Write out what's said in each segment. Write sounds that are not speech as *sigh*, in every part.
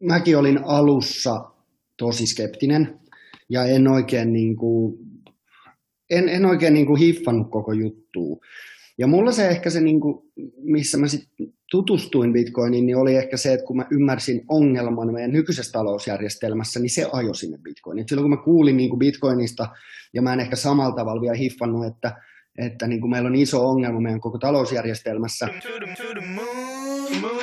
mäkin olin alussa tosi skeptinen ja en oikein, niin kuin, en, en oikein niin kuin hiffannut koko juttua. Ja mulla se ehkä se, niin kuin, missä mä sitten tutustuin Bitcoiniin, niin oli ehkä se, että kun mä ymmärsin ongelman meidän nykyisessä talousjärjestelmässä, niin se ajoi sinne Bitcoiniin. silloin kun mä kuulin niin kuin Bitcoinista, ja mä en ehkä samalla tavalla vielä hiffannut, että, että niin kuin meillä on iso ongelma meidän koko talousjärjestelmässä.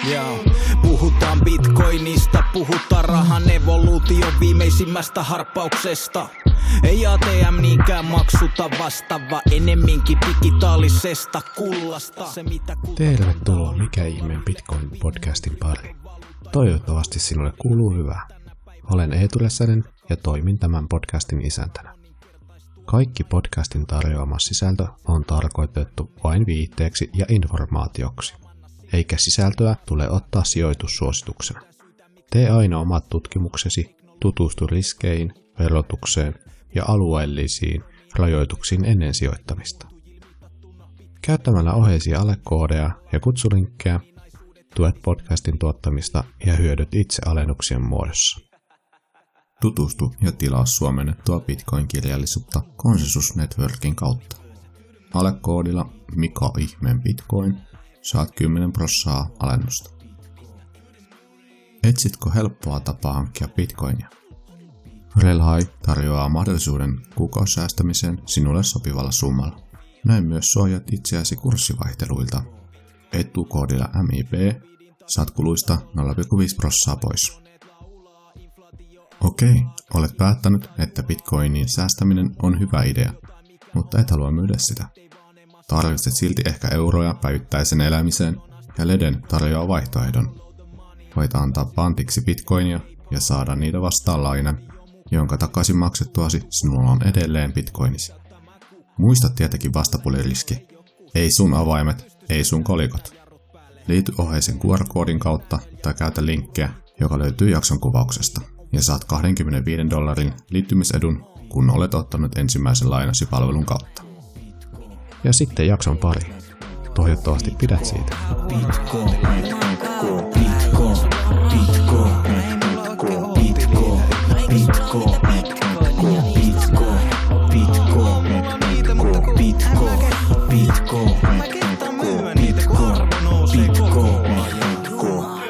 Yeah. Puhutaan bitcoinista, puhutaan rahan evoluution viimeisimmästä harppauksesta. Ei ATM niinkään maksuta vastaava, enemminkin digitaalisesta kullasta. Se, mitä Tervetuloa Mikä ihmeen Bitcoin-podcastin pari. Toivottavasti sinulle kuuluu hyvää. Olen Eetu ja toimin tämän podcastin isäntänä. Kaikki podcastin tarjoama sisältö on tarkoitettu vain viitteeksi ja informaatioksi, eikä sisältöä tule ottaa sijoitussuosituksena. Tee aina omat tutkimuksesi, tutustu riskeihin, verotukseen ja alueellisiin rajoituksiin ennen sijoittamista. Käyttämällä oheisia alekoodeja ja kutsulinkkejä tuet podcastin tuottamista ja hyödyt itse alennuksien muodossa. Tutustu ja tilaa suomennettua Bitcoin-kirjallisuutta Consensus Networkin kautta. Alekoodilla Mika Ihmeen Bitcoin saat 10 prossaa alennusta. Etsitkö helppoa tapaa hankkia bitcoinia? Relhai tarjoaa mahdollisuuden kuukausisäästämiseen sinulle sopivalla summalla. Näin myös suojat itseäsi kurssivaihteluilta. Etukoodilla MIP saat kuluista 0,5 prossaa pois. Okei, olet päättänyt, että bitcoinin säästäminen on hyvä idea, mutta et halua myydä sitä. Tarvitset silti ehkä euroja päivittäisen elämiseen, ja Leden tarjoaa vaihtoehdon. Voit antaa pantiksi bitcoinia ja saada niitä vastaan lainan, jonka takaisin maksettuasi sinulla on edelleen bitcoinisi. Muista tietenkin vastapuliriski. Ei sun avaimet, ei sun kolikot. Liity oheisen QR-koodin kautta tai käytä linkkiä, joka löytyy jakson kuvauksesta ja saat 25 dollarin liittymisedun, kun olet ottanut ensimmäisen lainasi palvelun kautta. Ja sitten jakson pari. Toivottavasti pidät siitä. Bitcoin, Bitcoin, Bitcoin, Bitcoin, Bitcoin, Bitcoin, Bitcoin, Bitcoin, Bitcoin, Bitcoin, Bitcoin, Bitcoin, Bitcoin, Bitcoin, Bitcoin, Bitcoin.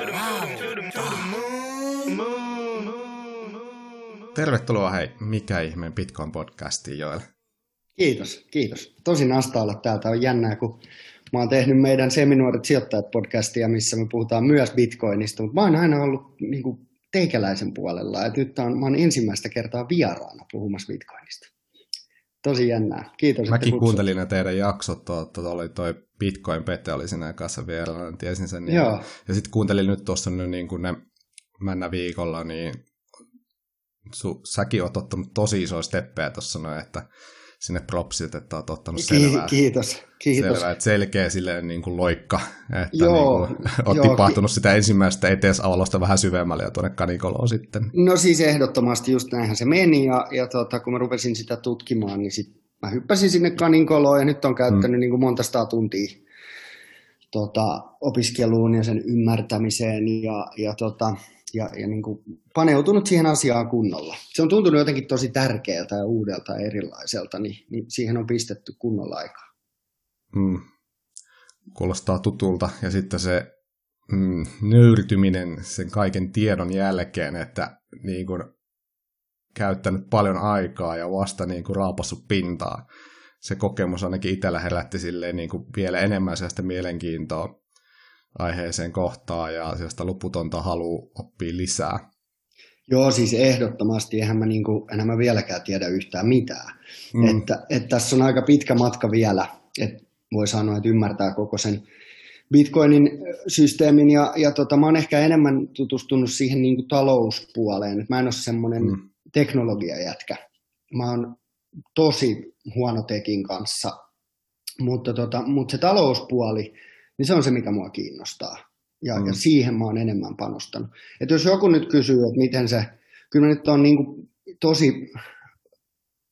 Tervetuloa hei, mikä ihmeen Bitcoin-podcastiin Joel. Kiitos, kiitos. Tosi nasta olla täältä. On jännää, kun mä oon tehnyt meidän Seminuoret sijoittajat podcastia, missä me puhutaan myös Bitcoinista, mutta mä oon aina ollut niin kuin, teikäläisen puolella. Et nyt on, mä oon ensimmäistä kertaa vieraana puhumassa Bitcoinista. Tosi jännää. Kiitos, Mäkin että kuuntelin ne teidän jaksot, tuo, tuo oli toi Bitcoin Pete oli siinä kanssa vielä, niin tiesin sen. Niin, Joo. Ja sitten kuuntelin nyt tuossa nyt niin kuin ne männä viikolla, niin su, säkin oot ottanut tosi isoja steppejä tuossa noin, että sinne propsit, että oot ottanut Ki- selvää. kiitos, kiitos. Selvä, että selkeä silleen niin kuin loikka, että Joo, niin kuin, oot joo, tipahtunut sitä ensimmäistä eteisavalosta vähän syvemmälle ja tuonne kanikoloon sitten. No siis ehdottomasti just näinhän se meni ja, ja tota, kun mä rupesin sitä tutkimaan, niin sit mä hyppäsin sinne kaninkoloon ja nyt on käyttänyt mm. niin kuin monta sataa tuntia tota, opiskeluun ja sen ymmärtämiseen ja, ja, tota, ja, ja niin kuin paneutunut siihen asiaan kunnolla. Se on tuntunut jotenkin tosi tärkeältä ja uudelta ja erilaiselta, niin, niin siihen on pistetty kunnolla aikaa. Mm. Kuulostaa tutulta. Ja sitten se mm, nöyrtyminen sen kaiken tiedon jälkeen, että niin kuin, käyttänyt paljon aikaa ja vasta niin kuin, raapassut pintaa. Se kokemus ainakin itsellä herätti silleen, niin kuin, vielä enemmän sellaista mielenkiintoa aiheeseen kohtaan ja sellaista loputonta halua oppia lisää. Joo, siis ehdottomasti, eihän mä, niin kuin, enhän mä vieläkään tiedä yhtään mitään. Mm. Että, että tässä on aika pitkä matka vielä, että voi sanoa, että ymmärtää koko sen Bitcoinin systeemin ja, ja tota, mä oon ehkä enemmän tutustunut siihen niin kuin talouspuoleen. Et mä en ole semmoinen mm. teknologiajätkä. Mä oon tosi huono tekin kanssa, mutta, tota, mutta se talouspuoli, niin se on se, mikä mua kiinnostaa. Ja, mm. ja siihen mä oon enemmän panostanut. Et jos joku nyt kysyy, että miten se, kyllä nyt on niin kuin tosi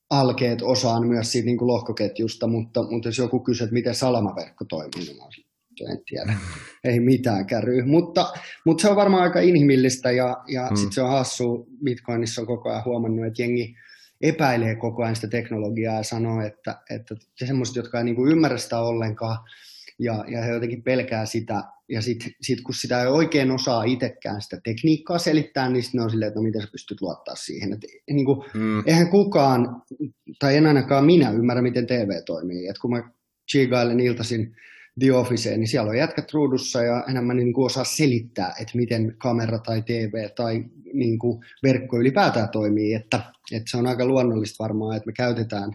alkeet osaan myös siitä niin kuin lohkoketjusta, mutta, mutta jos joku kysyy, että miten salamaverkko toimii, niin mä en tiedä. *laughs* Ei mitään käry, mutta, mutta se on varmaan aika inhimillistä ja, ja mm. sitten se on hassu, Bitcoinissa on koko ajan huomannut, että jengi epäilee koko ajan sitä teknologiaa ja sanoo, että, että semmoiset, jotka ei niin ymmärrä sitä ollenkaan, ja, ja he jotenkin pelkää sitä, ja sitten sit kun sitä ei oikein osaa itsekään sitä tekniikkaa selittää, niin sitten ne on silleen, että no miten sä pystyt luottaa siihen. Et, niin kuin, mm. Eihän kukaan, tai en ainakaan minä ymmärrä, miten TV toimii. Et kun mä chigailen iltaisin The Officeen, niin siellä on jätkät ruudussa ja enemmän niin kuin osaa selittää, että miten kamera tai TV tai niin kuin verkko ylipäätään toimii. Että, että se on aika luonnollista varmaan, että me käytetään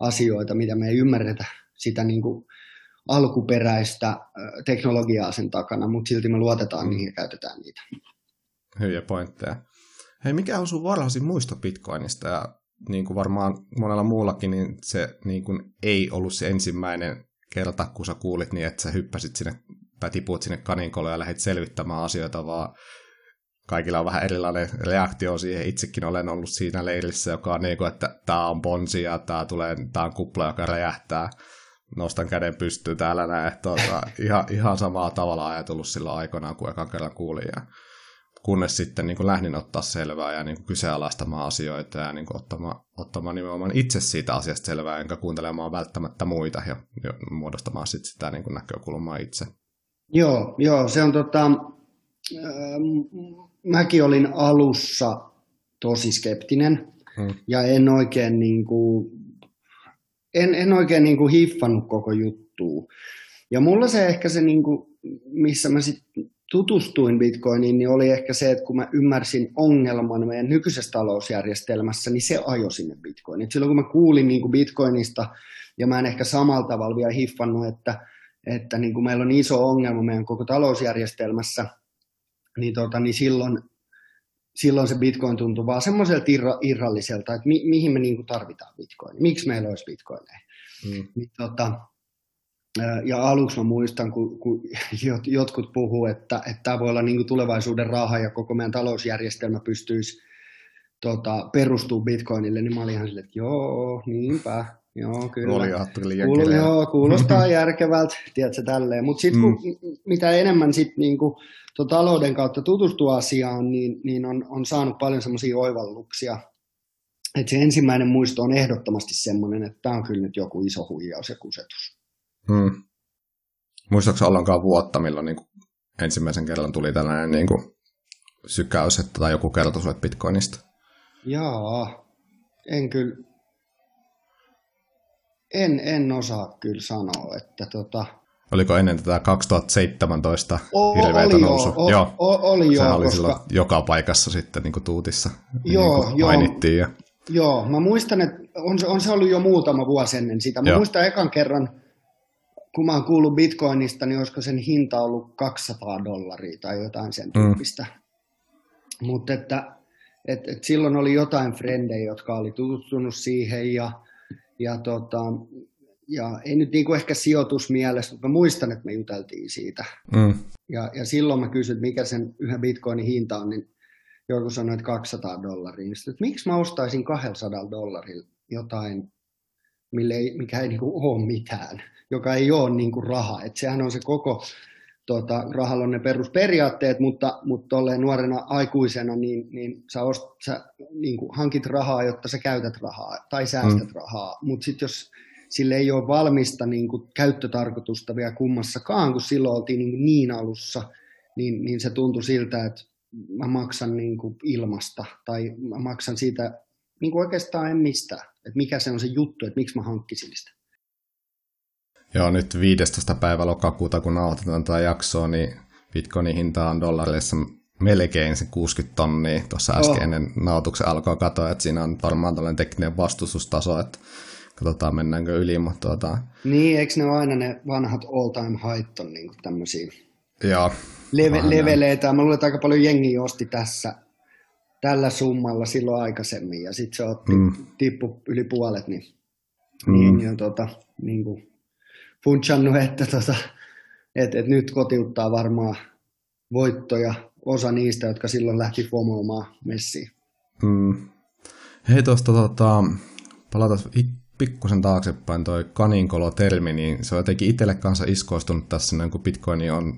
asioita, mitä me ei ymmärretä sitä niin kuin alkuperäistä teknologiaa sen takana, mutta silti me luotetaan mm. niihin ja käytetään niitä. Hyviä pointteja. Hei, mikä on sun varhaisin muisto Bitcoinista? Ja niin kuin varmaan monella muullakin, niin se niin kuin ei ollut se ensimmäinen kerta, kun sä kuulit niin, että sä hyppäsit sinne, tai tipuit sinne kaninkolle ja lähdit selvittämään asioita, vaan kaikilla on vähän erilainen reaktio siihen. Itsekin olen ollut siinä leirissä, joka on niin kuin, että tämä on ponsi ja tämä, tulee, tämä on kupla, joka räjähtää nostan käden pystyyn täällä näin. Tuota, ihan, ihan samaa tavalla ajatellut sillä aikoinaan, kun ekan kerran kuulin. Ja kunnes sitten niin kuin lähdin ottaa selvää ja niin kuin kyseenalaistamaan asioita ja niin kuin ottamaan, ottamaan nimenomaan itse siitä asiasta selvää, enkä kuuntelemaan välttämättä muita ja, muodostamaan sitten sitä niin kuin näkökulmaa itse. Joo, joo, se on tota, äh, mäkin olin alussa tosi skeptinen hmm. ja en oikein niin kuin, en, en oikein niin kuin hiffannut koko juttua. Ja mulla se ehkä se, niin kuin, missä mä sitten tutustuin Bitcoiniin, niin oli ehkä se, että kun mä ymmärsin ongelman meidän nykyisessä talousjärjestelmässä, niin se ajoi sinne Bitcoiniin. silloin kun mä kuulin niin kuin Bitcoinista, ja mä en ehkä samalla tavalla vielä hiffannut, että, että niin kuin meillä on iso ongelma meidän koko talousjärjestelmässä, niin, tota, niin silloin silloin se bitcoin tuntuu vaan semmoiselta irra, irralliselta, että mi, mihin me niinku tarvitaan bitcoin, miksi meillä olisi bitcoineja. Mm. Niin, tota, ja aluksi mä muistan, kun, kun *laughs* jotkut puhuu, että, että tämä voi olla niinku tulevaisuuden raha ja koko meidän talousjärjestelmä pystyisi tota, perustuu bitcoinille, niin mä olin ihan silleen, että joo, niinpä, joo, kyllä. Oli Kuul, joo, kuulostaa *laughs* järkevältä, tiedätkö, tälleen. Mutta sitten mm. mitä enemmän sit niinku, to, talouden kautta tutustua asiaan, niin, niin on, on saanut paljon semmoisia oivalluksia. Että se ensimmäinen muisto on ehdottomasti semmoinen, että tämä on kyllä nyt joku iso huijaus ja kusetus. Hmm. Muistatko ollenkaan vuotta, milloin niin kuin ensimmäisen kerran tuli tällainen niin kuin sykäys, että, tai joku kertoi sinulle Bitcoinista? Jaa, en kyllä, en, en osaa kyllä sanoa, että tota... Oliko ennen tätä 2017 o, hirveätä oli nousu? Joo, joo. O, oli Sehän joo, oli koska... silloin joka paikassa sitten niin kuin tuutissa, joo, niin kuin joo. mainittiin. Ja... Joo, mä muistan, että on, on se ollut jo muutama vuosi ennen sitä. Mä joo. muistan ekan kerran, kun mä oon kuullut bitcoinista, niin olisiko sen hinta ollut 200 dollaria tai jotain sen mm. tyyppistä. Mm. Mutta että et, et silloin oli jotain frendejä, jotka oli tutustunut siihen ja, ja, tota, ja ei nyt niinku ehkä sijoitusmielessä, mutta mä muistan, että me juteltiin siitä. Mm. Ja, ja silloin mä kysyin, että mikä sen yhden bitcoinin hinta on, niin joku sanoi, että 200 dollaria. Sitten, että miksi mä ostaisin 200 dollarilla jotain, mille ei, mikä ei niinku ole mitään, joka ei ole niinku raha. Et sehän on se koko, tota, rahalla on ne perusperiaatteet, mutta, mutta nuorena aikuisena niin, niin sä, ost, sä niin kuin hankit rahaa, jotta sä käytät rahaa tai säästät mm. rahaa. Mutta sitten jos sille ei ole valmista niin kuin käyttötarkoitusta vielä kummassakaan, kun silloin oltiin niin, niin alussa, niin, niin se tuntui siltä, että mä maksan niin kuin ilmasta tai mä maksan siitä niin kuin oikeastaan en mistään. Että mikä se on se juttu, että miksi mä hankkisin sitä. Joo, nyt 15. päivä lokakuuta, kun nauhoitetaan tätä jaksoa, niin Bitcoinin hinta on dollarissa melkein se 60 tonnia. Tuossa äsken oh. ennen nauhoituksen alkoi katoa, että siinä on varmaan tällainen tekninen vastustustaso, että katsotaan mennäänkö yli, mutta tuota... Niin, eikö ne ole aina ne vanhat all time height on niin tämmöisiä Joo. Leve, leveleitä. Mä luulen, että aika paljon jengi osti tässä tällä summalla silloin aikaisemmin, ja sitten se otti, mm. tippu yli puolet, niin, mm. niin, niin, tota, niin kuin funchannut, että tota, et, et nyt kotiuttaa varmaan voittoja osa niistä, jotka silloin lähti FOMOamaan messiin. Mm. Hei tuosta tota, palataan pikkusen taaksepäin toi kaninkolo-termi, niin se on jotenkin itselle kanssa iskoistunut tässä, niin kun Bitcoin on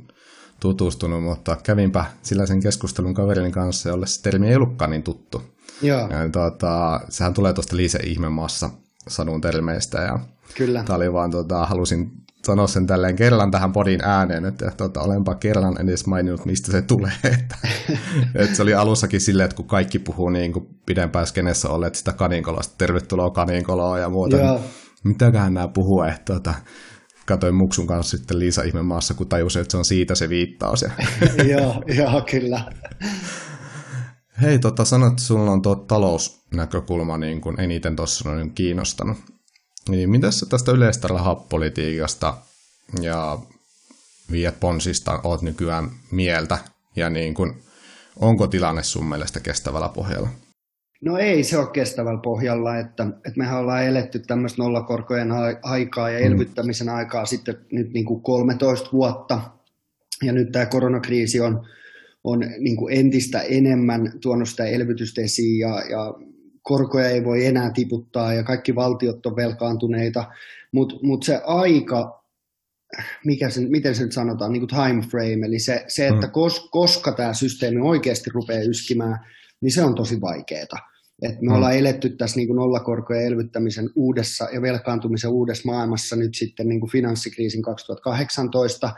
tutustunut, mutta kävinpä sillä sen keskustelun kaverin kanssa, jolle se termi ei ollutkaan niin tuttu. Joo. Ja, tuota, sehän tulee tuosta Liise Ihmemaassa sadun termeistä ja Kyllä. Tämä oli vaan, tota, halusin sanoa sen tälleen kerran tähän podin ääneen, että tota, olenpa kerran edes maininnut, mistä se tulee. *laughs* että, että se oli alussakin silleen, että kun kaikki puhuu niin kuin pidempään skenessä olleet sitä kaninkolosta, tervetuloa kaninkoloa ja muuta, Joo. niin mitäköhän nämä puhuu, että tota, katoin Muksun kanssa sitten Liisa Ihmemaassa, kun tajusin, että se on siitä se viittaus. *laughs* Joo, joo, kyllä. Hei, tota, sanoit, että sulla on tuo talousnäkökulma niin kuin eniten tuossa niin kiinnostanut. Niin mitä sä tästä yleistä rahapolitiikasta ja viet ponsista oot nykyään mieltä ja niin kuin, onko tilanne sun mielestä kestävällä pohjalla? No ei se ole kestävällä pohjalla, että, että mehän ollaan eletty tämmöistä nollakorkojen aikaa ja elvyttämisen aikaa sitten nyt niin kuin 13 vuotta. Ja nyt tämä koronakriisi on, on niin kuin entistä enemmän tuonut sitä elvytystä esiin ja, ja korkoja ei voi enää tiputtaa ja kaikki valtiot on velkaantuneita, mutta mut se aika, mikä se, miten se nyt sanotaan, niin kuin time frame, eli se, se että Mm. kos, koska tämä systeemi oikeasti rupeaa yskimään, niin se on tosi vaikeaa. Et me Mm. ollaan eletty tässä niin kuin nollakorkojen elvyttämisen uudessa ja velkaantumisen uudessa maailmassa nyt sitten niin kuin finanssikriisin 2018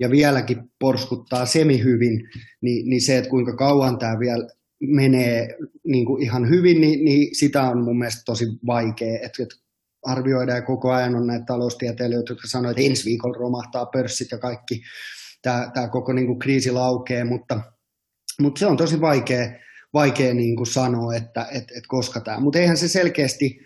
ja vieläkin porskuttaa semi-hyvin, niin, niin se, että kuinka kauan tämä vielä menee niin kuin ihan hyvin, niin, niin sitä on mun mielestä tosi vaikea. Et, et arvioidaan ja koko ajan on näitä taloustieteilijöitä, jotka sanoo, että ensi viikolla romahtaa pörssit ja kaikki. Tämä, koko niin kuin kriisi laukee, mutta, mutta se on tosi vaikea, vaikea niin kuin sanoa, että et, et koska tämä. Mutta eihän se selkeästi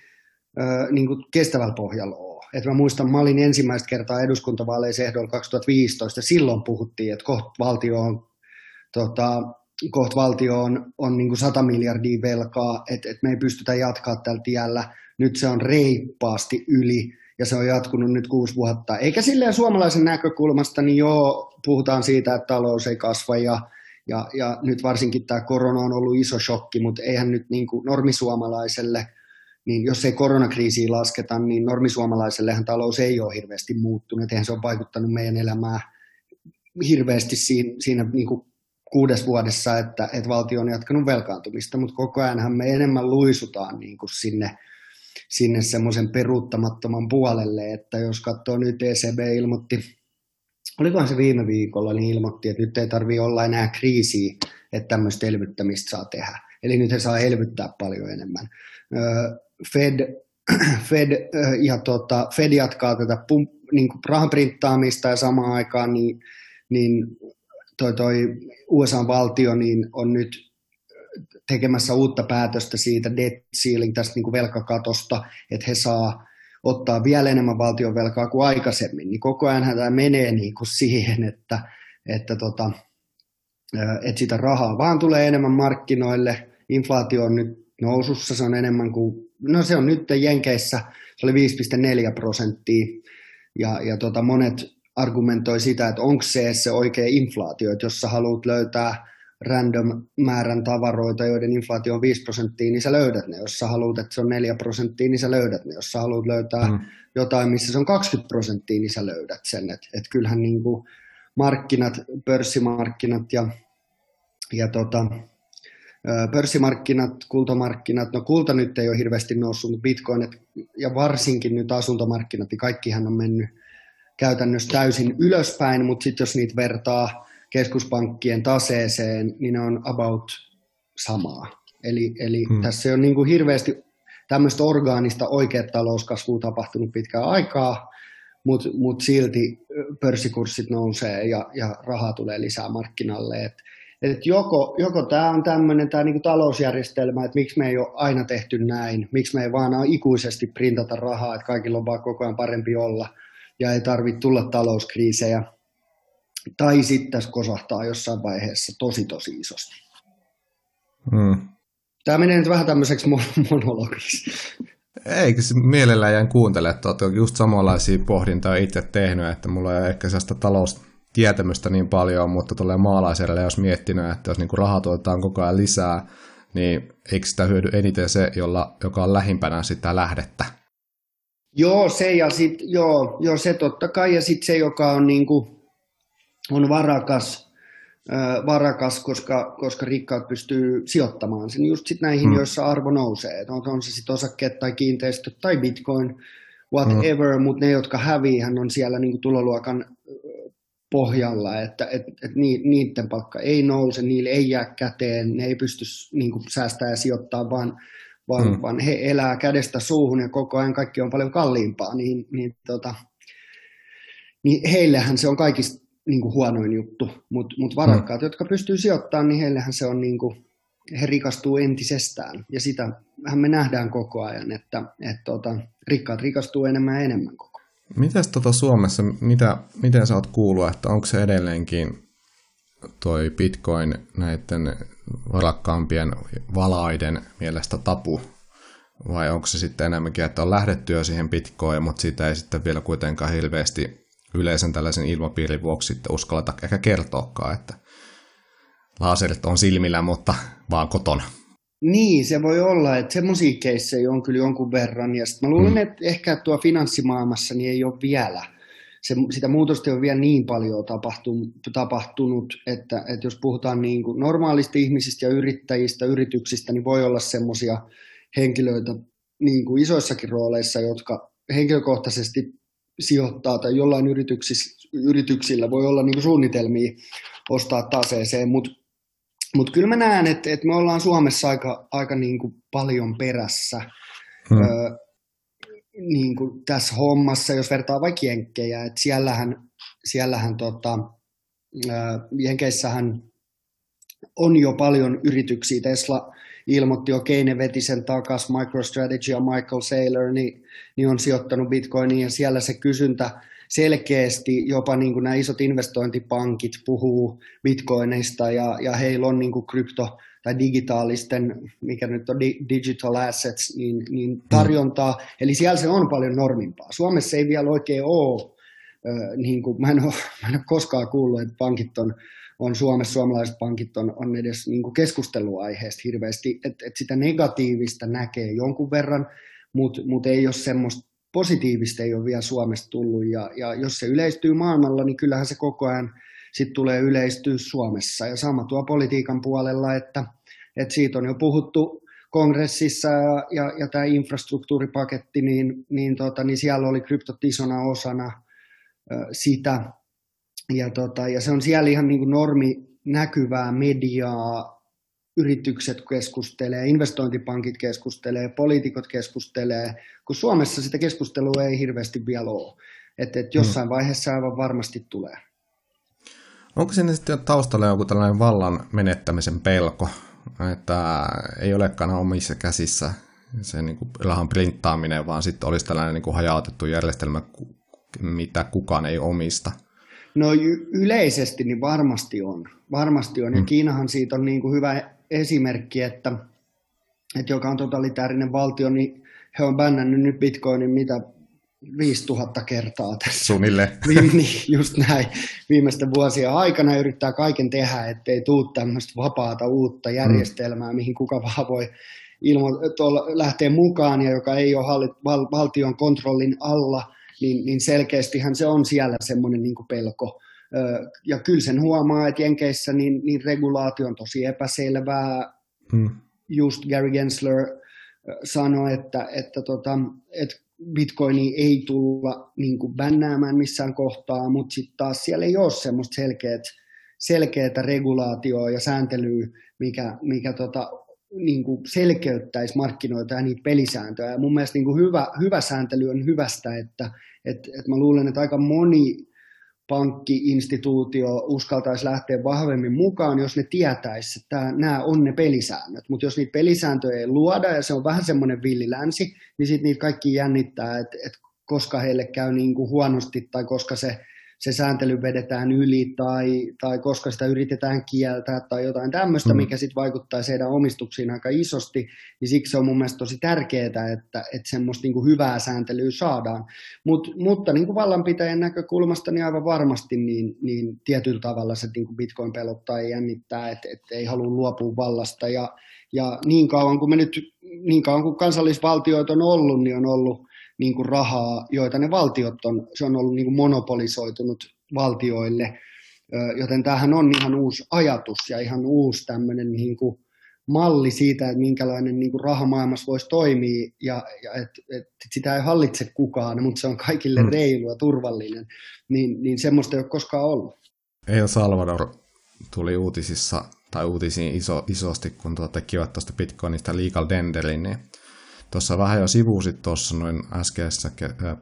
niin kuin kestävällä pohjalla ole. Et mä muistan, mä olin ensimmäistä kertaa eduskuntavaaleissa ehdolla 2015, silloin puhuttiin, että kohta valtio on tota, kohta valtio on, on niin kuin 100 miljardia velkaa, että et me ei pystytä jatkaa tällä tiellä. Nyt se on reippaasti yli ja se on jatkunut nyt kuusi vuotta. Eikä silleen suomalaisen näkökulmasta, niin joo, puhutaan siitä, että talous ei kasva ja, ja, ja nyt varsinkin tämä korona on ollut iso shokki, mutta eihän nyt niin kuin normisuomalaiselle, niin jos ei koronakriisiä lasketa, niin normisuomalaisellehan talous ei ole hirveästi muuttunut. Eihän se ole vaikuttanut meidän elämään hirveästi siinä, siinä niin kuin kuudes vuodessa, että, että valtio on jatkanut velkaantumista, mutta koko ajanhan me enemmän luisutaan niin kuin sinne, sinne semmoisen peruuttamattoman puolelle, että jos katsoo nyt ECB ilmoitti, olikohan se viime viikolla, niin ilmoitti, että nyt ei tarvitse olla enää kriisiä, että tämmöistä elvyttämistä saa tehdä. Eli nyt he saa elvyttää paljon enemmän. Fed, *clears throat* Fed, ja tota, Fed jatkaa tätä pump, niin kuin rahanprinttaamista ja samaan aikaan niin, niin toi, toi USA-valtio niin on nyt tekemässä uutta päätöstä siitä debt ceiling, tästä niin kuin velkakatosta, että he saa ottaa vielä enemmän valtion velkaa kuin aikaisemmin, niin koko ajan tämä menee niin kuin siihen, että, että, tota, että sitä rahaa vaan tulee enemmän markkinoille, inflaatio on nyt nousussa, se on enemmän kuin, no se on nyt Jenkeissä, se oli 5,4 prosenttia, ja, ja tota, monet argumentoi sitä, että onko se se oikea inflaatio, että jos sä haluat löytää random määrän tavaroita, joiden inflaatio on 5 prosenttia, niin sä löydät ne. Jos sä haluat, että se on 4 prosenttia, niin sä löydät ne. Jos sä haluat löytää mm. jotain, missä se on 20 prosenttia, niin sä löydät sen. Et, et kyllähän niin kuin markkinat, pörssimarkkinat ja, ja tota, pörssimarkkinat, kultamarkkinat, no kulta nyt ei ole hirveästi noussut, mutta bitcoinit ja varsinkin nyt asuntomarkkinat, niin kaikkihan on mennyt käytännössä täysin ylöspäin, mutta sitten jos niitä vertaa keskuspankkien taseeseen, niin ne on about samaa. Eli, eli hmm. tässä on niin kuin hirveästi tämmöistä orgaanista oikeat talouskasvua tapahtunut pitkään aikaa, mutta mut silti pörssikurssit nousee ja, ja rahaa tulee lisää markkinalle. Et, et joko, joko tämä on tämmöinen tää niinku talousjärjestelmä, että miksi me ei ole aina tehty näin, miksi me ei vaan ikuisesti printata rahaa, että kaikilla on vaan koko ajan parempi olla ja ei tarvitse tulla talouskriisejä, tai sitten tässä kosahtaa jossain vaiheessa tosi tosi isosti. Mm. Tämä menee nyt vähän tämmöiseksi monologiksi. Eikä se mielellään jään kuuntele, että olet just samanlaisia pohdintoja itse tehnyt, että mulla ei ole ehkä sellaista taloustietämystä niin paljon, mutta tulee maalaiselle, jos miettinyt, että jos niinku rahaa tuotetaan koko ajan lisää, niin eikö sitä hyödy eniten se, jolla, joka on lähimpänä sitä lähdettä? Joo, se ja sit, joo, joo, se totta kai, ja sitten se, joka on, niinku, on varakas, ö, varakas koska, koska rikkaat pystyy sijoittamaan sen just sit näihin, Mm. joissa arvo nousee. Et on, on se sitten osakkeet tai kiinteistöt tai bitcoin, whatever, mm. mutta ne, jotka hävii, hän on siellä niinku tuloluokan pohjalla, että et, et ni, niiden palkka ei nouse, niille ei jää käteen, ne ei pysty niinku säästämään ja sijoittaa, vaan, vaan, Mm. vaan he elää kädestä suuhun ja koko ajan kaikki on paljon kalliimpaa, niin, niin, tota, niin heillehän se on kaikista niin kuin huonoin juttu, mutta mut varakkaat, mm. jotka pystyy sijoittamaan, niin heillehän se on, niin kuin, he rikastuu entisestään. Ja sitähän me nähdään koko ajan, että et, tota, rikkaat rikastuu enemmän ja enemmän koko ajan. Mitäs tota Suomessa, mitä, miten sä oot kuullut, että onko se edelleenkin toi Bitcoin näiden varakkaampien valaiden mielestä tapu? Vai onko se sitten enemmänkin, että on lähdetty jo siihen Bitcoin, mutta sitä ei sitten vielä kuitenkaan hirveästi yleisen tällaisen ilmapiirin vuoksi sitten uskalleta ehkä kertoakaan, että laserit on silmillä, mutta vaan kotona. Niin, se voi olla, että semmoisia keissejä on kyllä jonkun verran. Ja sit mä luulen, Mm. että ehkä tuo finanssimaailmassa niin ei ole vielä. Se, sitä muutosta ole vielä niin paljon tapahtunut, tapahtunut että, että jos puhutaan niin kuin normaalista ihmisistä ja yrittäjistä, yrityksistä, niin voi olla semmoisia henkilöitä niin kuin isoissakin rooleissa, jotka henkilökohtaisesti sijoittaa tai jollain yrityksillä voi olla niin kuin suunnitelmia ostaa taseeseen, mutta mutta kyllä mä näen, että, että me ollaan Suomessa aika, aika niin kuin paljon perässä Hmm. öö, niin kuin tässä hommassa, jos vertaa vaikka Jenkkejä, että siellähän, siellähän tota, Jenkeissähän on jo paljon yrityksiä. Tesla ilmoitti jo, Keine veti sen takas, MicroStrategy ja Michael Saylor niin, niin on sijoittanut bitcoiniin ja siellä se kysyntä selkeästi jopa niin kuin nämä isot investointipankit puhuu bitcoineista ja, ja heillä on niin kuin krypto- tai digitaalisten, mikä nyt on di- digital assets, niin, niin tarjontaa. Mm. Eli siellä se on paljon normimpaa. Suomessa ei vielä oikein ole, äh, niin kuin, mä, en ole *laughs* mä en ole koskaan kuullut, että pankit on, on Suomessa, suomalaiset pankit on, on edes niin kuin keskusteluaiheesta hirveästi, että et sitä negatiivista näkee jonkun verran, mutta mut ei ole semmoista positiivista ei ole vielä Suomesta tullut ja, ja jos se yleistyy maailmalla, niin kyllähän se koko ajan sitten tulee yleistyä Suomessa. Ja sama tuo politiikan puolella, että, että siitä on jo puhuttu kongressissa ja, ja, ja tämä infrastruktuuripaketti, niin, niin, tota, niin siellä oli kryptot isona osana ö, sitä. Ja, tota, ja se on siellä ihan niin kuin normi näkyvää mediaa, yritykset keskustelee, investointipankit keskustelee, poliitikot keskustelee, kun Suomessa sitä keskustelua ei hirveästi vielä ole. Että et jossain vaiheessa aivan varmasti tulee. Onko siinä sitten taustalla joku tällainen vallan menettämisen pelko, että ei olekaan omissa käsissä se niin kuin rahan printtaaminen, vaan sitten olisi tällainen niin kuin hajautettu järjestelmä, mitä kukaan ei omista? No y- yleisesti niin varmasti on. Varmasti on. Ja Mm. Kiinahan siitä on niin kuin hyvä esimerkki, että, että joka on totalitäärinen valtio, niin he on bännännyt nyt bitcoinin mitä 5000 kertaa tässä. Suunnilleen. *laughs* Viime, niin, just näin. Viimeisten vuosien aikana yrittää kaiken tehdä, ettei tule tämmöistä vapaata uutta järjestelmää, mihin kuka vaan voi ilmo- tuolla lähteä mukaan ja joka ei ole hallit, val, valtion kontrollin alla, niin, niin selkeästihän se on siellä semmoinen niin pelko. Ja kyllä sen huomaa, että Jenkeissä niin, niin regulaatio on tosi epäselvää. Mm. Just Gary Gensler sanoi, että, että, tota, että bitcoini ei tulla niin bännäämään missään kohtaa, mutta sitten taas siellä ei ole semmoista selkeät, selkeää regulaatioa ja sääntelyä, mikä, mikä tota, niin kuin selkeyttäisi markkinoita ja niitä pelisääntöjä. Ja mun mielestä niin kuin hyvä, hyvä sääntely on hyvästä, että et, et mä luulen, että aika moni pankkiinstituutio uskaltaisi lähteä vahvemmin mukaan, jos ne tietäisi, että nämä on ne pelisäännöt. Mutta jos niitä pelisääntöjä ei luoda ja se on vähän semmoinen villilänsi, niin sitten niitä kaikki jännittää, että, että koska heille käy niin kuin huonosti tai koska se, se sääntely vedetään yli tai, tai koska sitä yritetään kieltää tai jotain tämmöistä, Mm. mikä sitten vaikuttaa heidän omistuksiin aika isosti, niin siksi se on mun mielestä tosi tärkeää, että, että semmoista niin kuin hyvää sääntelyä saadaan. Mut, mutta niin kuin vallanpitäjän näkökulmasta niin aivan varmasti niin, niin tietyllä tavalla se niin kuin Bitcoin pelottaa ja jännittää, että, että ei halua luopua vallasta ja, ja niin kauan kuin me nyt, niin kauan kuin kansallisvaltioita on ollut, niin on ollut niin kuin rahaa, joita ne valtiot on, se on ollut niin kuin monopolisoitunut valtioille, joten tämähän on ihan uusi ajatus ja ihan uusi tämmöinen niin kuin malli siitä, että minkälainen niin kuin raha maailmassa voisi toimia ja, ja että et sitä ei hallitse kukaan, mutta se on kaikille mm. reilu ja turvallinen, niin, niin semmoista ei ole koskaan ollut. El Salvador tuli uutisissa tai uutisiin iso, isosti, kun tuota tekivät tuosta Bitcoinista legal tenderin, niin tuossa vähän jo sivuusit tuossa noin äskeisessä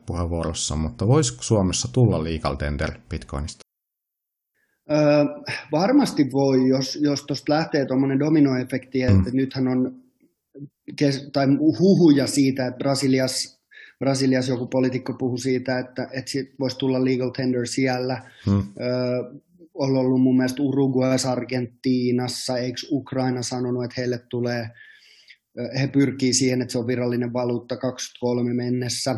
puheenvuorossa, mutta voisiko Suomessa tulla legal tender Bitcoinista? Öö, varmasti voi, jos, jos tuosta lähtee tuommoinen dominoefekti, että mm. nythän on kes, tai huhuja siitä, että Brasilias, Brasilias joku poliitikko puhui siitä, että, että siitä voisi tulla legal tender siellä. Mm. Öö, on ollut mun mielestä Uruguayssa, Argentiinassa, eikö Ukraina sanonut, että heille tulee, he pyrkii siihen, että se on virallinen valuutta 23 mennessä